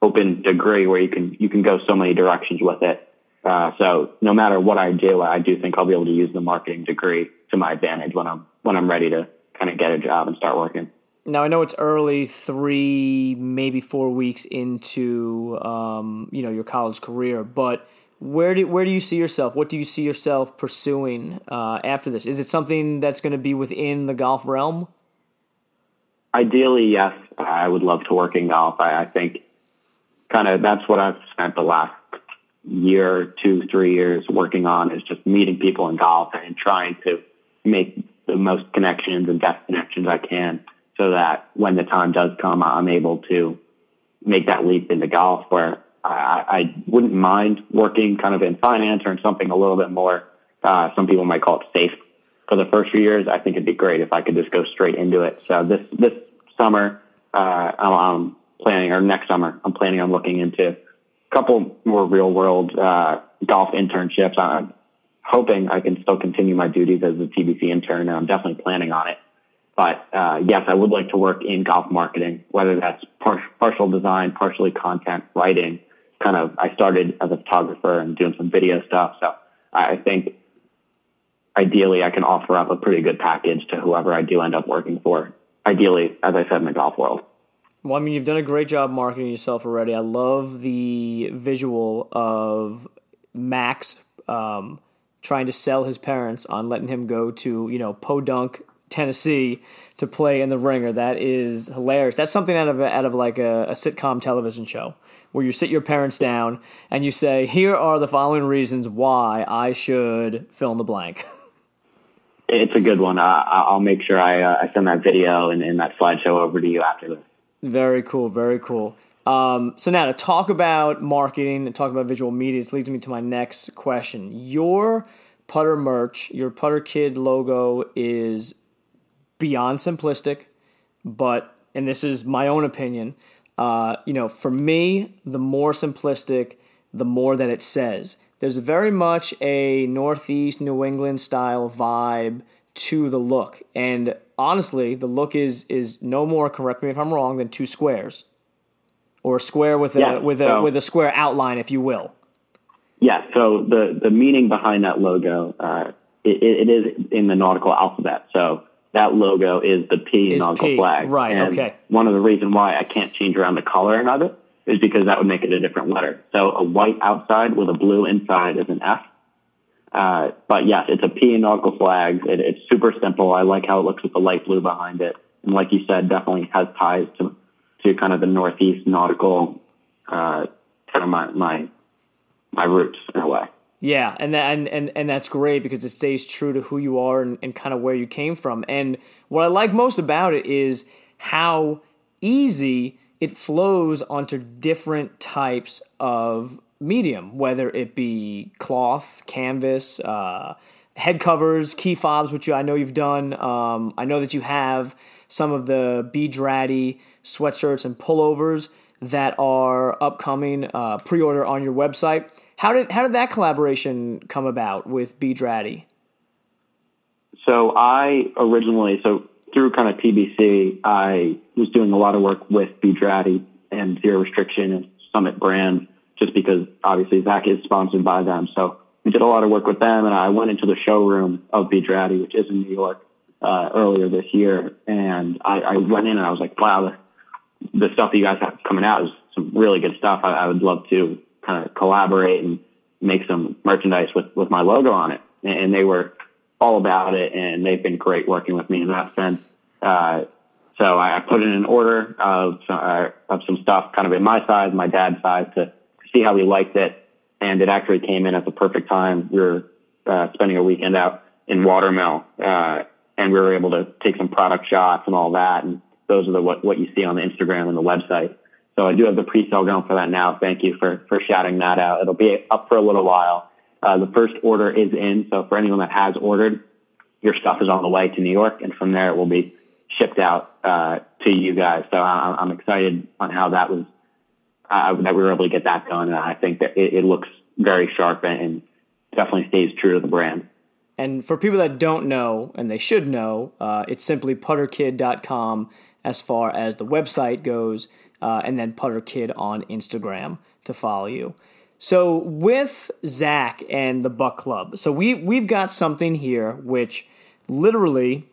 open degree where you can you can go so many directions with it. Uh, so no matter what I do, I do think I'll be able to use the marketing degree to my advantage when I'm when I'm ready to kind of get a job and start working. Now I know it's early, three maybe four weeks into um, you know your college career, but where do where do you see yourself? What do you see yourself pursuing uh, after this? Is it something that's going to be within the golf realm? Ideally, yes. I would love to work in golf. I, I think kind of that's what I've spent the last year, two, three years working on is just meeting people in golf and trying to make the most connections and best connections I can so that when the time does come, I'm able to make that leap into golf where I, I wouldn't mind working kind of in finance or in something a little bit more, uh, some people might call it safe for the first few years. I think it'd be great if I could just go straight into it. So this, this summer, uh, I'm planning, or next summer, I'm planning on looking into a couple more real world, uh, golf internships. I'm hoping I can still continue my duties as a TBC intern, and I'm definitely planning on it. But uh, yes, I would like to work in golf marketing, whether that's par- partial design, partially content, writing. Kind of, I started as a photographer and doing some video stuff. So I think ideally I can offer up a pretty good package to whoever I do end up working for. Ideally, as I said, in the golf world. Well, I mean, you've done a great job marketing yourself already. I love the visual of Max um, trying to sell his parents on letting him go to, you know, Podunk, Tennessee to play in the ringer. That is hilarious. That's something out of out of like a, a, sitcom television show where you sit your parents down and you say, "Here are the following reasons why I should fill in the blank." It's a good one. Uh, I'll make sure I, uh, I send that video and, and that slideshow over to you after this. Very cool. Very cool. Um, so now to talk about marketing and talk about visual media, this leads me to my next question. Your putter merch, your putter kid logo is beyond simplistic, but and this is my own opinion. Uh, you know, for me, the more simplistic, the more that it says. There's very much a Northeast New England style vibe to the look, and honestly, the look is is no more. Correct me if I'm wrong. Than two squares or a square with a yeah, with a so, with a square outline, if you will. Yeah. So the the meaning behind that logo, uh, it, it is in the nautical alphabet. So that logo is the P in nautical P. flag. Right. And okay. One of the reasons why I can't change around the coloring of it is because that would make it a different letter. So a white outside with a blue inside is an F. Uh, but yes, it's a P in nautical Flag. It, it's super simple. I like how it looks with the light blue behind it. And like you said, definitely has ties to to kind of the Northeast nautical, uh, kind of my, my, my roots in a way. Yeah, and that, and, and and that's great because it stays true to who you are and, and kind of where you came from. And what I like most about it is how easy it flows onto different types of medium, whether it be cloth, canvas, uh, head covers, key fobs, which I know you've done. Um, I know that you have some of the B Draddy sweatshirts and pullovers that are upcoming uh, pre-order on your website. How did how did that collaboration come about with B Draddy? So I originally, so through kind of TBC, I was doing a lot of work with B Draddy and Zero Restriction and Summit Brand, just because obviously Zac is sponsored by them. So we did a lot of work with them, and I went into the showroom of B Draddy, which is in New York, uh, earlier this year, and I, I went in and I was like, wow, the, the stuff that you guys have coming out is some really good stuff. I, I would love to kind of collaborate and make some merchandise with, with my logo on it. And they were all about it and they've been great working with me in that sense. Uh, so I put in an order of, uh, of some stuff kind of in my size, my dad's size to see how he liked it. And it actually came in at the perfect time. We were, uh, spending a weekend out in Watermill, uh, and we were able to take some product shots and all that. And those are the, what, what you see on the Instagram and the website. So I do have the pre-sale going for that now. Thank you for, for shouting that out. It'll be up for a little while. Uh, the first order is in. So for anyone that has ordered, your stuff is on the way to New York and from there it will be shipped out, uh, to you guys. So I'm, I'm excited on how that was, uh, that we were able to get that done. And I think that it, it looks very sharp and definitely stays true to the brand. And for people that don't know, and they should know, uh, it's simply putterkid.com as far as the website goes uh, and then Putter Kid on Instagram to follow you. So with Zac and the Buck Club, so we we've got something here which literally,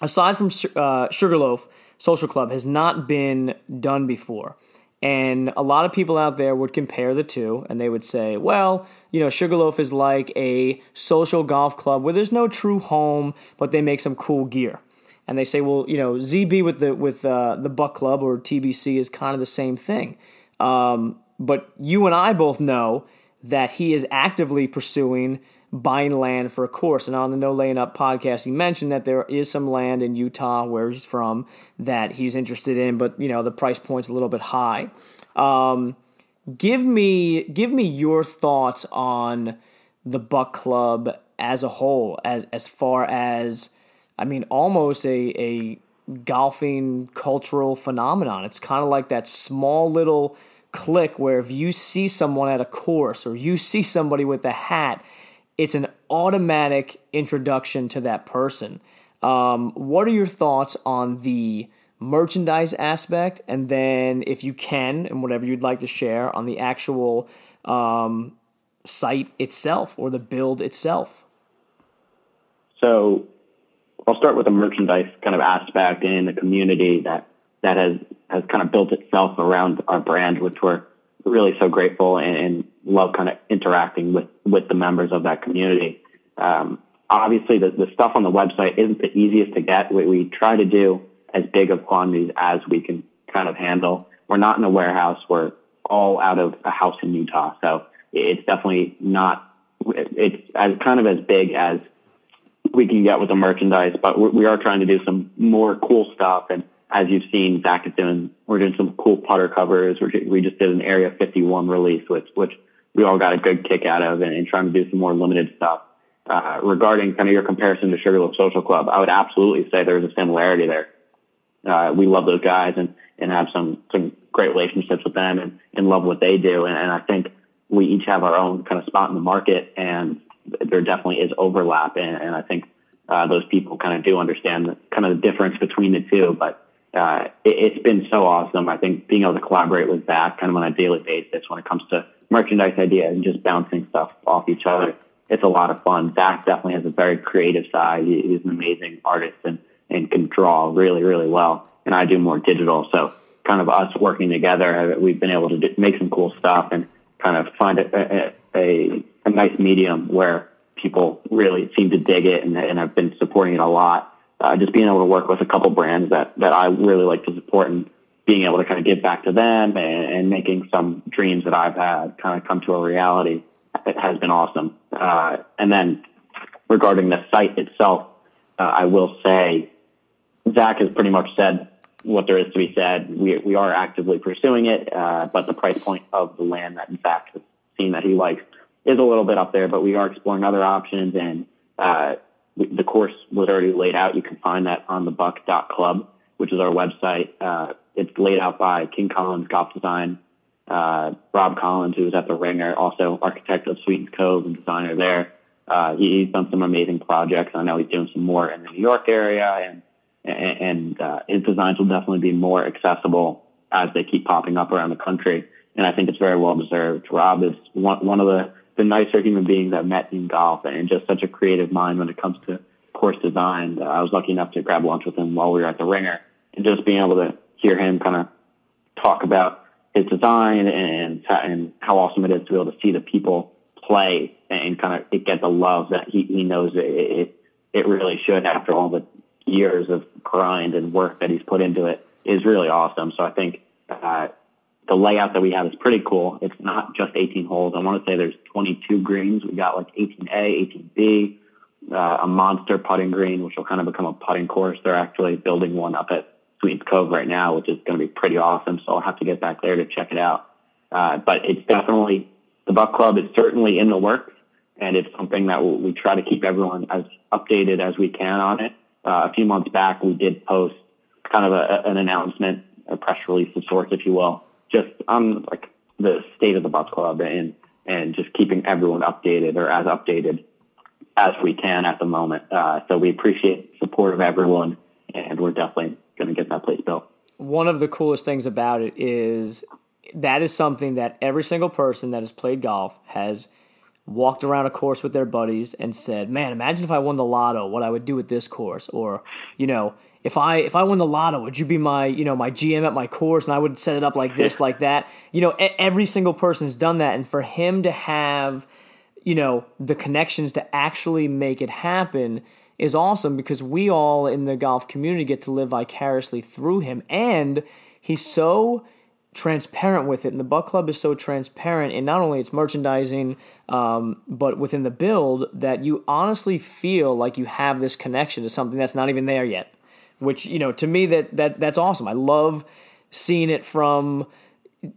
aside from uh, Sugarloaf Social Club, has not been done before. And a lot of people out there would compare the two and they would say, well, you know, Sugarloaf is like a social golf club where there's no true home, but they make some cool gear and they say, well, you know, ZB with the with uh, the Buck Club or TBC is kind of the same thing. Um, but you and I both know that he is actively pursuing buying land for a course. And on the No Laying Up podcast, he mentioned that there is some land in Utah where he's from that he's interested in, but you know the price point's a little bit high. Um, give me give me your thoughts on the Buck Club as a whole, as as far as I mean, almost a, a golfing cultural phenomenon. It's kind of like that small little click where if you see someone at a course or you see somebody with a hat, it's an automatic introduction to that person. Um, what are your thoughts on the merchandise aspect? And then, if you can, and whatever you'd like to share on the actual um, site itself or the build itself? So, I'll start with the merchandise kind of aspect in the community that that has has kind of built itself around our brand, which we're really so grateful and, and love kind of interacting with with the members of that community. Um, obviously, the, the stuff on the website isn't the easiest to get. We, we try to do as big of quantities as we can kind of handle. We're not in a warehouse. We're all out of a house in Utah, so it's definitely not. It's as kind of as big as we can get with the merchandise, but we are trying to do some more cool stuff. And as you've seen, Zac is doing, we're doing some cool putter covers. we just did an Area 51 release, which, which we all got a good kick out of and, and trying to do some more limited stuff. Uh, regarding kind of your comparison to Sugarloaf Social Club, I would absolutely say there's a similarity there. Uh, we love those guys and, and have some, some great relationships with them and, and love what they do. And, and I think we each have our own kind of spot in the market and there definitely is overlap, and, and I think uh, those people kind of do understand the, kind of the difference between the two. But uh, it, has been so awesome. I think being able to collaborate with Zac kind of on a daily basis when it comes to merchandise ideas and just bouncing stuff off each other, it's a lot of fun. Zac definitely has a very creative side. He, he's an amazing artist and, and can draw really, really well. And I do more digital. So kind of us working together, we've been able to do, make some cool stuff and kind of find a, a, a a nice medium where people really seem to dig it and, and I've been supporting it a lot. Uh, just being able to work with a couple brands that, that I really like to support and being able to kind of give back to them and, and making some dreams that I've had kind of come to a reality it has been awesome. Uh, and then regarding the site itself, uh, I will say Zac has pretty much said what there is to be said. We, we are actively pursuing it, uh, but the price point of the land that Zac has seen that he likes is a little bit up there, but we are exploring other options and uh, the course was already laid out. You can find that on the buck.club, which is our website. Uh, it's laid out by King Collins Golf Design, uh, Rob Collins, who was at the Ringer, also architect of Sweetens Cove and designer there. Uh, he, he's done some amazing projects. I know he's doing some more in the New York area, and and, uh, his designs will definitely be more accessible as they keep popping up around the country. And I think it's very well deserved. Rob is one, one of the, the nicer human beings I've met in golf, and just such a creative mind when it comes to course design. I was lucky enough to grab lunch with him while we were at the Ringer, and just being able to hear him kind of talk about his design and and how awesome it is to be able to see the people play and kind of get the love that he, he knows it, it it really should after all the years of grind and work that he's put into it is really awesome. So I think uh, the layout that we have is pretty cool. It's not just 18 holes. I want to say there's 22 greens. We got like 18A, 18B, uh, a monster putting green, which will kind of become a putting course. They're actually building one up at Sweetens Cove right now, which is going to be pretty awesome. So I'll have to get back there to check it out. Uh, but it's definitely the Buck Club is certainly in the works, and it's something that we try to keep everyone as updated as we can on it. Uh, a few months back, we did post kind of a, an announcement, a press release of sorts, if you will, just on like the state of the Buck Club and and just keeping everyone updated or as updated as we can at the moment. Uh, so we appreciate the support of everyone, and we're definitely going to get that place built. One of the coolest things about it is that is something that every single person that has played golf has walked around a course with their buddies and said, "Man, imagine if I won the lotto, what I would do with this course." Or, you know, if I if I won the lotto, would you be my you know my GM at my course, and I would set it up like this, like that. You know, every single person's done that, and for him to have, you know, the connections to actually make it happen is awesome because we all in the golf community get to live vicariously through him. And he's so transparent with it. And the Buck Club is so transparent in not only its merchandising, um, but within the build that you honestly feel like you have this connection to something that's not even there yet. Which, you know, to me that that that's awesome. I love seeing it from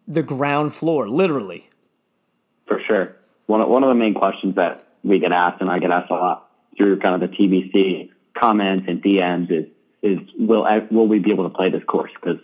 the ground floor, literally. For sure. One of, one of the main questions that we get asked, and I get asked a lot, through kind of the TBC comments and DMs is is will will we be able to play this course? Because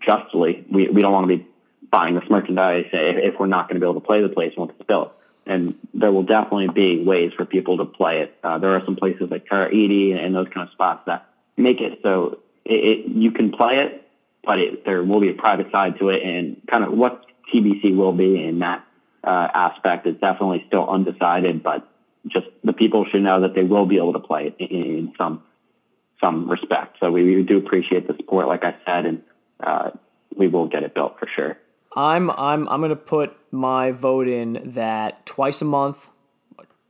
justly, we we don't want to be buying this merchandise if, if we're not going to be able to play the place once it's built. And there will definitely be ways for people to play it. Uh, there are some places like Karaiti and those kind of spots that make it so it, it, you can play it, but it, there will be a private side to it, and kind of what TBC will be in that uh, aspect is definitely still undecided. But just the people should know that they will be able to play it in, in some some respect. So we, we, do appreciate the support, like I said, and uh, we will get it built for sure. I'm I'm I'm to put my vote in that twice a month.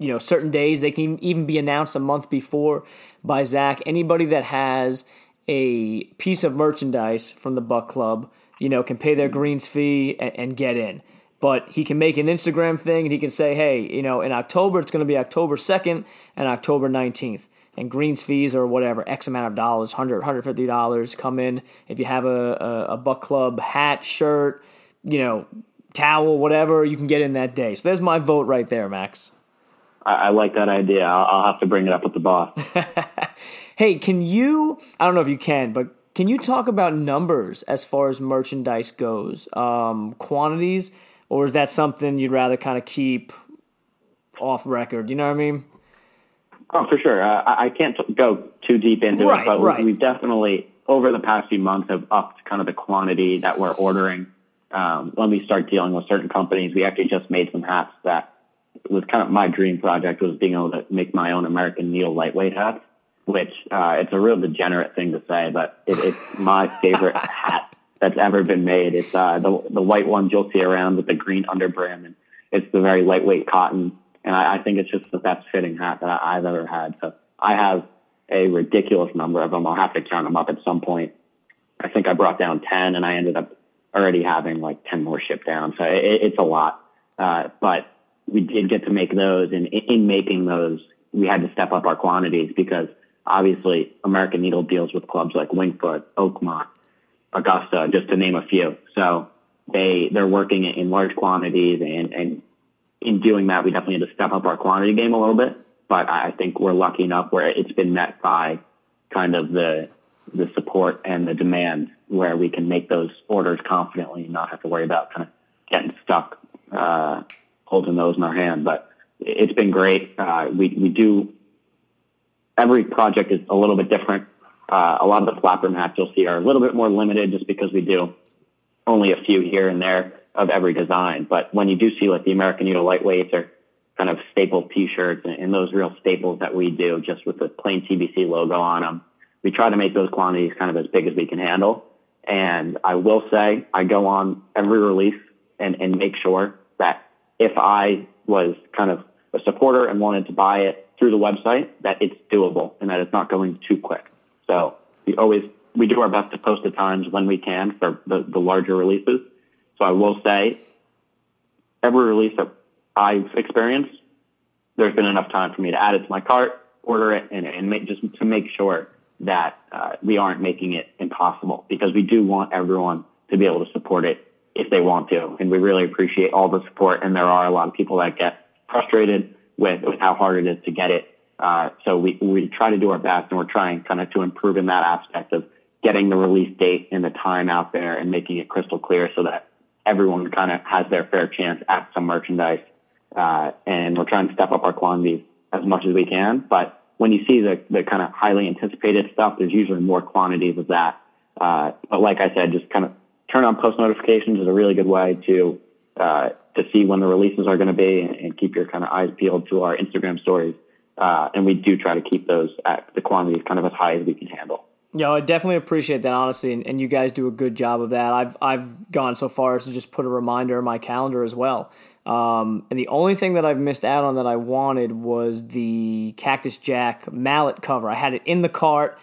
You know, certain days they can even be announced a month before by Zac. Anybody that has a piece of merchandise from the Buck Club, you know, can pay their mm-hmm. greens fee and, and get in but he can make an Instagram thing and he can say, hey, you know, in October it's going to be October 2nd and October 19th. And greens fees or whatever, X amount of dollars, $100, $150 come in. If you have a, a, a Buck Club hat, shirt, you know, towel, whatever, you can get in that day. So there's my vote right there, Max. I, I like that idea. I'll, I'll have to bring it up with the boss. hey, can you, I don't know if you can, but can you talk about numbers as far as merchandise goes? Um, quantities? or is that something you'd rather kind of keep off record? You know what I mean? Oh, for sure. Uh, I can't go too deep into right, it, but right. we've definitely over the past few months have upped kind of the quantity that we're ordering. Um, when we start dealing with certain companies, we actually just made some hats that was kind of my dream project was being able to make my own American Needle lightweight hats, which uh, it's a real degenerate thing to say, but it, it's my favorite hat that's ever been made. It's uh, the the white ones you'll see around with the green underbrim, and it's the very lightweight cotton. And I, I think it's just the best fitting hat that I, I've ever had. So I have a ridiculous number of them. I'll have to count them up at some point. I think I brought down ten, and I ended up already having like ten more shipped down. So it, it's a lot. Uh, but we did get to make those, and in, in making those, we had to step up our quantities because obviously American Needle deals with clubs like Winged Foot, Oakmont, Augusta, just to name a few. So they they're working in large quantities, and and in doing that, we definitely had to step up our quantity game a little bit. but I think we're lucky enough where it's been met by kind of the the support and the demand where we can make those orders confidently and not have to worry about kind of getting stuck uh, holding those in our hand. But it's been great. Uh, we we do every project is a little bit different. Uh, a lot of the flapper hats you'll see are a little bit more limited just because we do only a few here and there of every design. But when you do see like the American Eagle lightweights or kind of staple t-shirts and, and those real staples that we do just with the plain TBC logo on them, we try to make those quantities kind of as big as we can handle. And I will say I go on every release and, and make sure that if I was kind of a supporter and wanted to buy it through the website, that it's doable and that it's not going too quick. So we always, we do our best to post at times when we can for the, the larger releases. So I will say every release that I've experienced, there's been enough time for me to add it to my cart, order it, and, and make, just to make sure that uh, we aren't making it impossible because we do want everyone to be able to support it if they want to. And we really appreciate all the support. And there are a lot of people that get frustrated with, with how hard it is to get it. Uh, so we, we try to do our best and we're trying kind of to improve in that aspect of getting the release date and the time out there and making it crystal clear so that everyone kind of has their fair chance at some merchandise. Uh, and we're trying to step up our quantities as much as we can. But when you see the, the kind of highly anticipated stuff, there's usually more quantities of that. Uh, but like I said, just kind of turn on post notifications is a really good way to uh, to see when the releases are going to be and, keep your kind of eyes peeled to our Instagram stories. Uh, and we do try to keep those at the quantities kind of as high as we can handle. Yeah, I definitely appreciate that honestly, and, and, you guys do a good job of that. I've I've gone so far as to just put a reminder in my calendar as well. Um, and the only thing that I've missed out on that I wanted was the Cactus Jack mallet cover. I had it in the cart.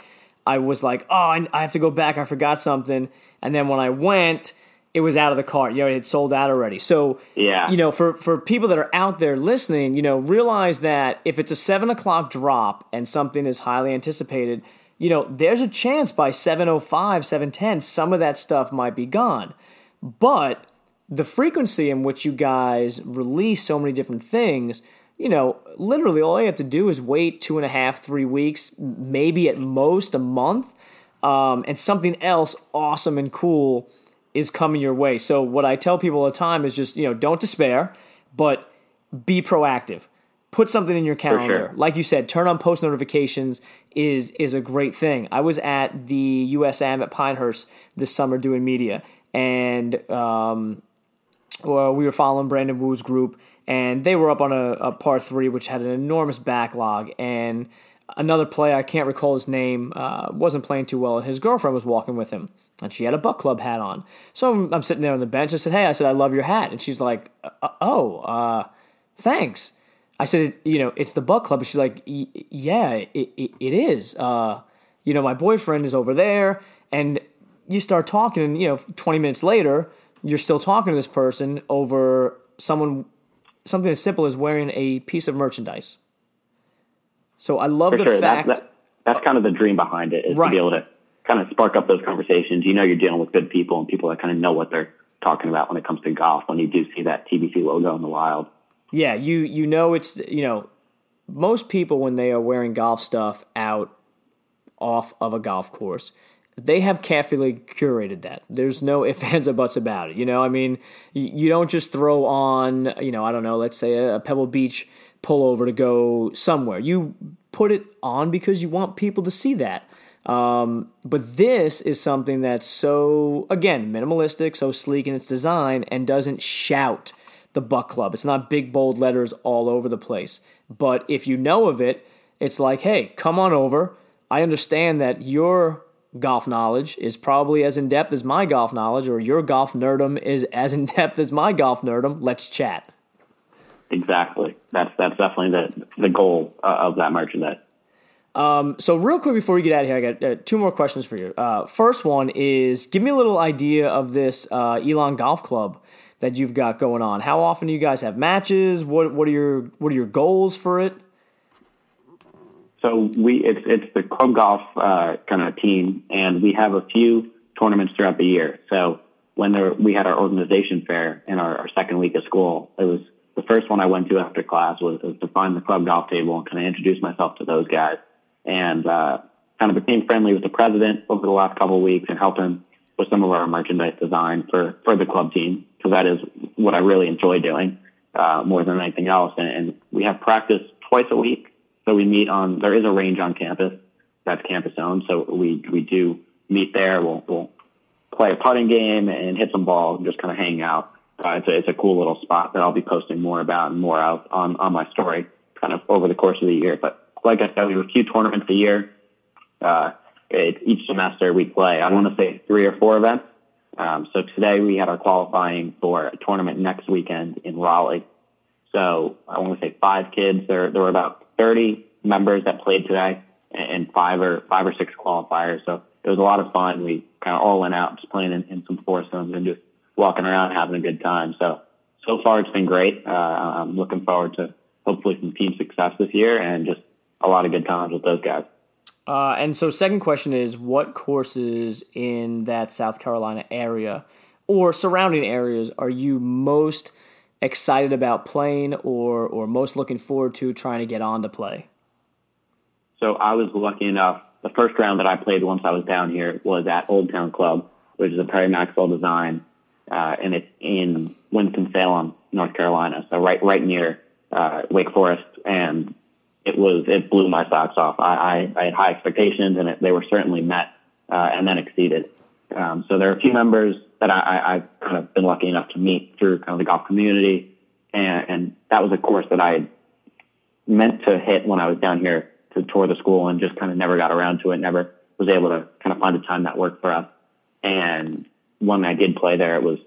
I was like, oh, I, I have to go back. I forgot something. And then when I went, it was out of the cart. You know, it had sold out already. So, yeah. you know, for, for people that are out there listening, you know, realize that if it's a seven o'clock drop and something is highly anticipated, you know, there's a chance by 705, 710, some of that stuff might be gone. But the frequency in which you guys release so many different things, you know, literally all you have to do is wait two and a half, three weeks, maybe at most a month, um, and something else awesome and cool is coming your way. So what I tell people all the time is just, you know, don't despair, but be proactive. Put something in your calendar. Sure. Like you said, turn on post notifications is is a great thing. I was at the USM at Pinehurst this summer doing media, and um, well, we were following Brandon Wu's group, and they were up on a, a par three, which had an enormous backlog. And another player, I can't recall his name, uh, wasn't playing too well, and his girlfriend was walking with him, and she had a Buck Club hat on. So I'm, I'm sitting there on the bench. I said, "Hey," I said, "I love your hat," and she's like, uh, "Oh, uh, thanks." I said, "You know, it's the Buck Club." And she's like, "Yeah, it, it, it is." Uh, you know, my boyfriend is over there, and you start talking, and you know, 20 minutes later you're still talking to this person over someone something as simple as wearing a piece of merchandise. So I love For the sure. fact that's, that, that's kind of the dream behind it is right. to be able to kind of spark up those conversations. You know, you're dealing with good people and people that kind of know what they're talking about when it comes to golf. When you do see that TBC logo in the wild, yeah, you you know it's you know most people when they are wearing golf stuff out off of a golf course they have carefully curated that. There's no ifs, ands, or buts about it. You know, I mean, you don't just throw on, you know, I don't know, let's say a Pebble Beach pullover to go somewhere. You put it on because you want people to see that. Um, but this is something that's so, again, minimalistic, so sleek in its design, and doesn't shout the Buck Club. It's not big, bold letters all over the place. But if you know of it, it's like, hey, come on over. I understand that you're golf knowledge is probably as in depth as my golf knowledge, or your golf nerdum is as in depth as my golf nerdum. Let's chat. Exactly. That's that's definitely the the goal uh, of that merchandise. Um, so real quick before we get out of here, I got uh, two more questions for you. Uh, first one is give me a little idea of this uh, Elon Golf Club that you've got going on. How often do you guys have matches? What what are your what are your goals for it? So we it's it's the club golf uh, kind of team, and we have a few tournaments throughout the year. So when there, we had our organization fair in our, our second week of school, it was the first one I went to after class was, was to find the club golf table and kind of introduce myself to those guys and uh, kind of became friendly with the president over the last couple of weeks and helped him with some of our merchandise design for, for the club team because that is what I really enjoy doing uh, more than anything else. And, and we have practice twice a week. So we meet on, there is a range on campus that's campus owned. So we, we do meet there. We'll, we'll play a putting game and hit some balls and just kind of hang out. Uh, it's a, it's a cool little spot that I'll be posting more about and more out on, on my story kind of over the course of the year. But like I said, we have a few tournaments a year. Uh, it, each semester we play, I want to say three or four events. Um, so today we had our qualifying for a tournament next weekend in Raleigh. So I want to say five kids. There, there were about 30 members that played today and five or five or six qualifiers. So it was a lot of fun. We kind of all went out just playing in, in some foursomes and just walking around having a good time. So, so far it's been great. Uh, I'm looking forward to hopefully some team success this year and just a lot of good times with those guys. Uh, and so, second question is what courses in that South Carolina area or surrounding areas are you most excited about playing or, or most looking forward to trying to get on to play? So, I was lucky enough. The first round that I played once I was down here was at Old Town Club, which is a Perry Maxwell design, uh, and it's in Winston Salem, North Carolina, so right right near uh, Wake Forest, and it was it blew my socks off. I, I, I had high expectations, and it, they were certainly met uh, and then exceeded. Um, so there are a few members that I, I've kind of been lucky enough to meet through kind of the golf community, and, and that was a course that I meant to hit when I was down here to tour the school, and just kind of never got around to it. Never was able to kind of find a time that worked for us. And when I did play there, it was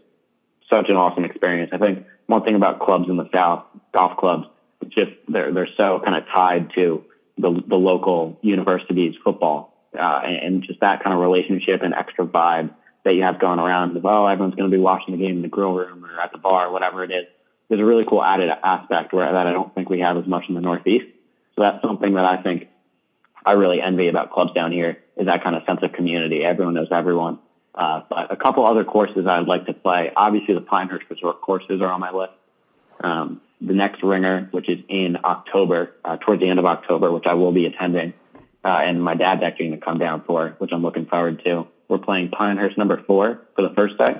such an awesome experience. I think one thing about clubs in the South, golf clubs, just they're they're so kind of tied to the the local university's football uh, and just that kind of relationship and extra vibe that you have going around. Of, oh, everyone's going to be watching the game in the grill room or at the bar, whatever it is. There's a really cool added aspect where that I don't think we have as much in the Northeast. So that's something that I think I really envy about clubs down here is that kind of sense of community. Everyone knows everyone. Uh, but a couple other courses I'd like to play. Obviously, the Pinehurst Resort courses are on my list. Um, the next ringer, which is in October, uh, towards the end of October, which I will be attending. Uh, and my dad's actually going to come down for, which I'm looking forward to. We're playing Pinehurst number four for the first day.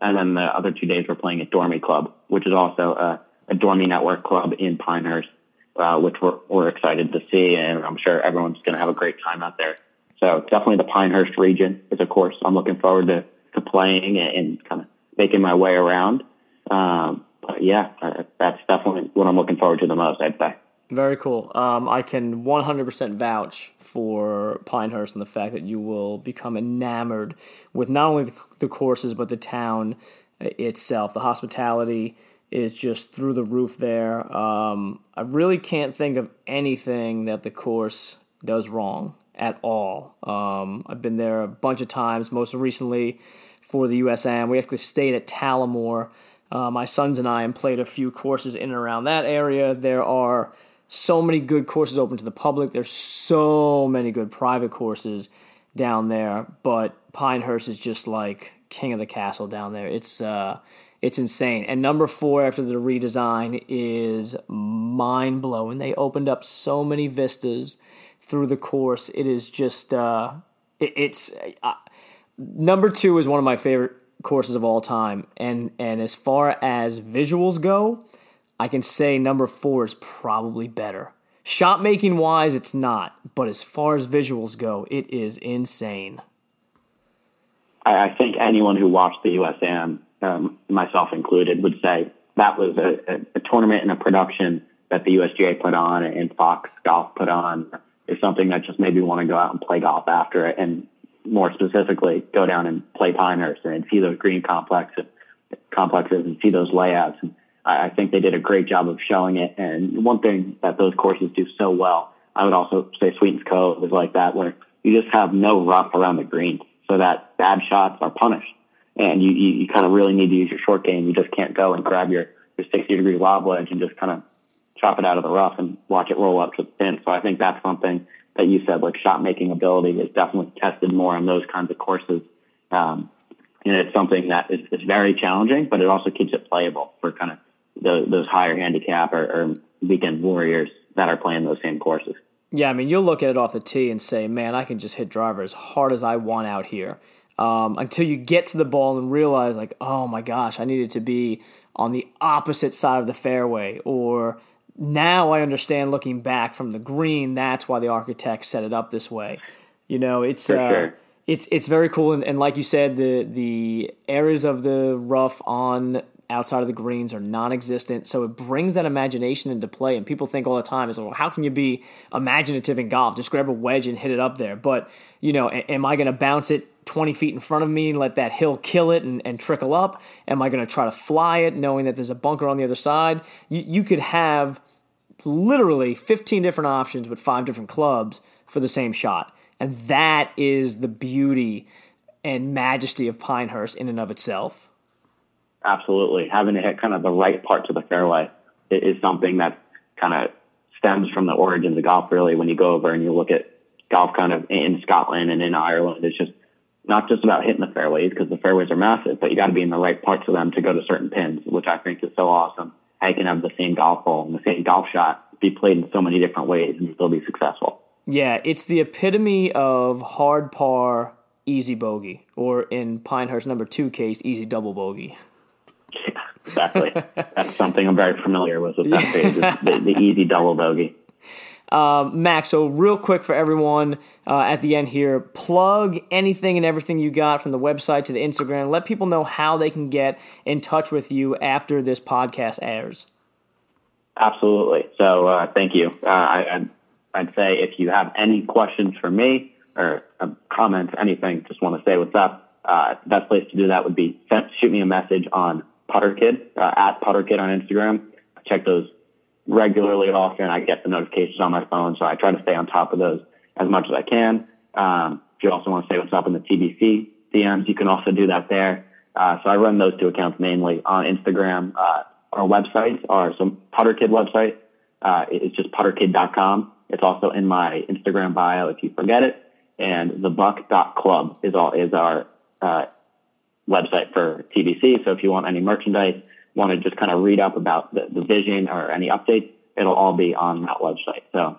And then the other two days we're playing at Dormie Club, which is also a, a Dormie Network club in Pinehurst, uh, which we're, we're excited to see. And I'm sure everyone's going to have a great time out there. So definitely the Pinehurst region is a course I'm looking forward to, to playing and, and kind of making my way around. Um, but yeah, uh, that's definitely what I'm looking forward to the most, I'd say. Very cool. Um, I can 100% vouch for Pinehurst and the fact that you will become enamored with not only the, the courses, but the town itself. The hospitality is just through the roof there. Um, I really can't think of anything that the course does wrong at all. Um, I've been there a bunch of times, most recently for the USM. We actually stayed at Talamore uh, my sons and I and played a few courses in and around that area. There are so many good courses open to the public. There's so many good private courses down there, but Pinehurst is just like king of the castle down there. It's uh, it's insane. And number four after the redesign is mind blowing. They opened up so many vistas through the course. It is just uh, it, it's uh, number two is one of my favorite courses of all time. And and as far as visuals go, I can say number four is probably better. Shot making wise, it's not, but as far as visuals go, it is insane. I, I think anyone who watched the USM, um, myself included, would say that was a, a, a tournament and a production that the USGA put on and Fox Golf put on is something that just made me want to go out and play golf after it. And more specifically, go down and play Pinehurst and see those green complexes, complexes and see those layouts. And I, think they did a great job of showing it. And one thing that those courses do so well, I would also say Sweetens Cove is like that, where you just have no rough around the green, so that bad shots are punished. And you, you, you kind of really need to use your short game. You just can't go and grab your, your 60 degree lob wedge and just kind of chop it out of the rough and watch it roll up to the pin. So I think that's something that you said, like shot making ability is definitely tested more on those kinds of courses. Um, and it's something that is, is very challenging, but it also keeps it playable for kind of those, those higher handicap or, or weekend warriors that are playing those same courses. Yeah, I mean, you'll look at it off the tee and say, man, I can just hit driver as hard as I want out here. Um, until you get to the ball and realize, like, oh my gosh, I needed to be on the opposite side of the fairway. Or now I understand looking back from the green, that's why the architect set it up this way. You know, it's. Uh, sure. It's it's very cool, and, and like you said, the the areas of the rough on outside of the greens are non-existent. So it brings that imagination into play. And people think all the time is, well, how can you be imaginative in golf? Just grab a wedge and hit it up there. But you know, am I going to bounce it 20 feet in front of me and let that hill kill it and, and trickle up? Am I going to try to fly it knowing that there's a bunker on the other side? You, you could have literally 15 different options with five different clubs for the same shot. And that is the beauty and majesty of Pinehurst in and of itself. Absolutely. Having to hit kind of the right parts of the fairway is something that kind of stems from the origins of golf, really. When you go over and you look at golf kind of in Scotland and in Ireland, it's just not just about hitting the fairways because the fairways are massive, but you got to be in the right parts of them to go to certain pins, which I think is so awesome. I can have the same golf hole and the same golf shot be played in so many different ways and still be successful. Yeah, it's the epitome of hard par, easy bogey, or in Pinehurst number two case, easy double bogey. Exactly. That's something I'm very familiar with with that phase, the, the easy double bogey. Um, Max, so real quick for everyone uh, at the end here, plug anything and everything you got from the website to the Instagram. Let people know how they can get in touch with you after this podcast airs. Absolutely. So uh, thank you. Uh, I, I'd, I'd say if you have any questions for me or uh, comments, anything, just want to say what's up. Uh, best place to do that would be send, shoot me a message on PutterKid uh, at PutterKid on Instagram. I check those regularly often. I get the notifications on my phone, so I try to stay on top of those as much as I can. Um, if you also want to say what's up in the TBC DMs, you can also do that there. Uh, so I run those two accounts mainly on Instagram. Uh, our websites are some PutterKid website. Uh, just putterkid.com. It's also in my Instagram bio if you forget it. And thebuck.club is all is our uh, website for TBC. So if you want any merchandise, want to just kind of read up about the, the vision or any updates, it'll all be on that website. So,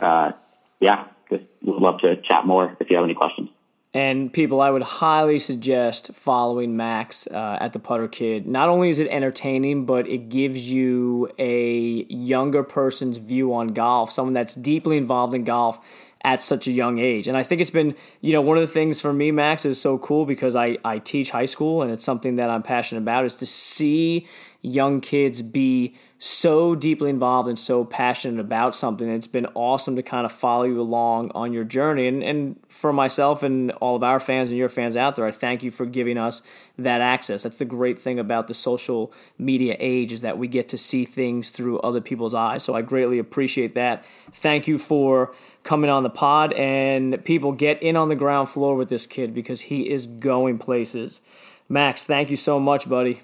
uh, yeah, just would love to chat more if you have any questions. And people, I would highly suggest following Max uh, at the Putter Kid. Not only is it entertaining, but it gives you a younger person's view on golf, someone that's deeply involved in golf at such a young age. And I think it's been, you know, one of the things for me, Max, is so cool because I, I teach high school and it's something that I'm passionate about is to see young kids be so deeply involved and so passionate about something. It's been awesome to kind of follow you along on your journey. And, and for myself and all of our fans and your fans out there, I thank you for giving us that access. That's the great thing about the social media age is that we get to see things through other people's eyes. So I greatly appreciate that. Thank you for coming on the pod and people get in on the ground floor with this kid because he is going places. Max, thank you so much, buddy.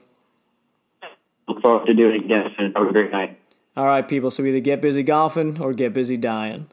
Look forward to doing it again soon. Have a great night. All right, people. So either get busy golfing or get busy dying.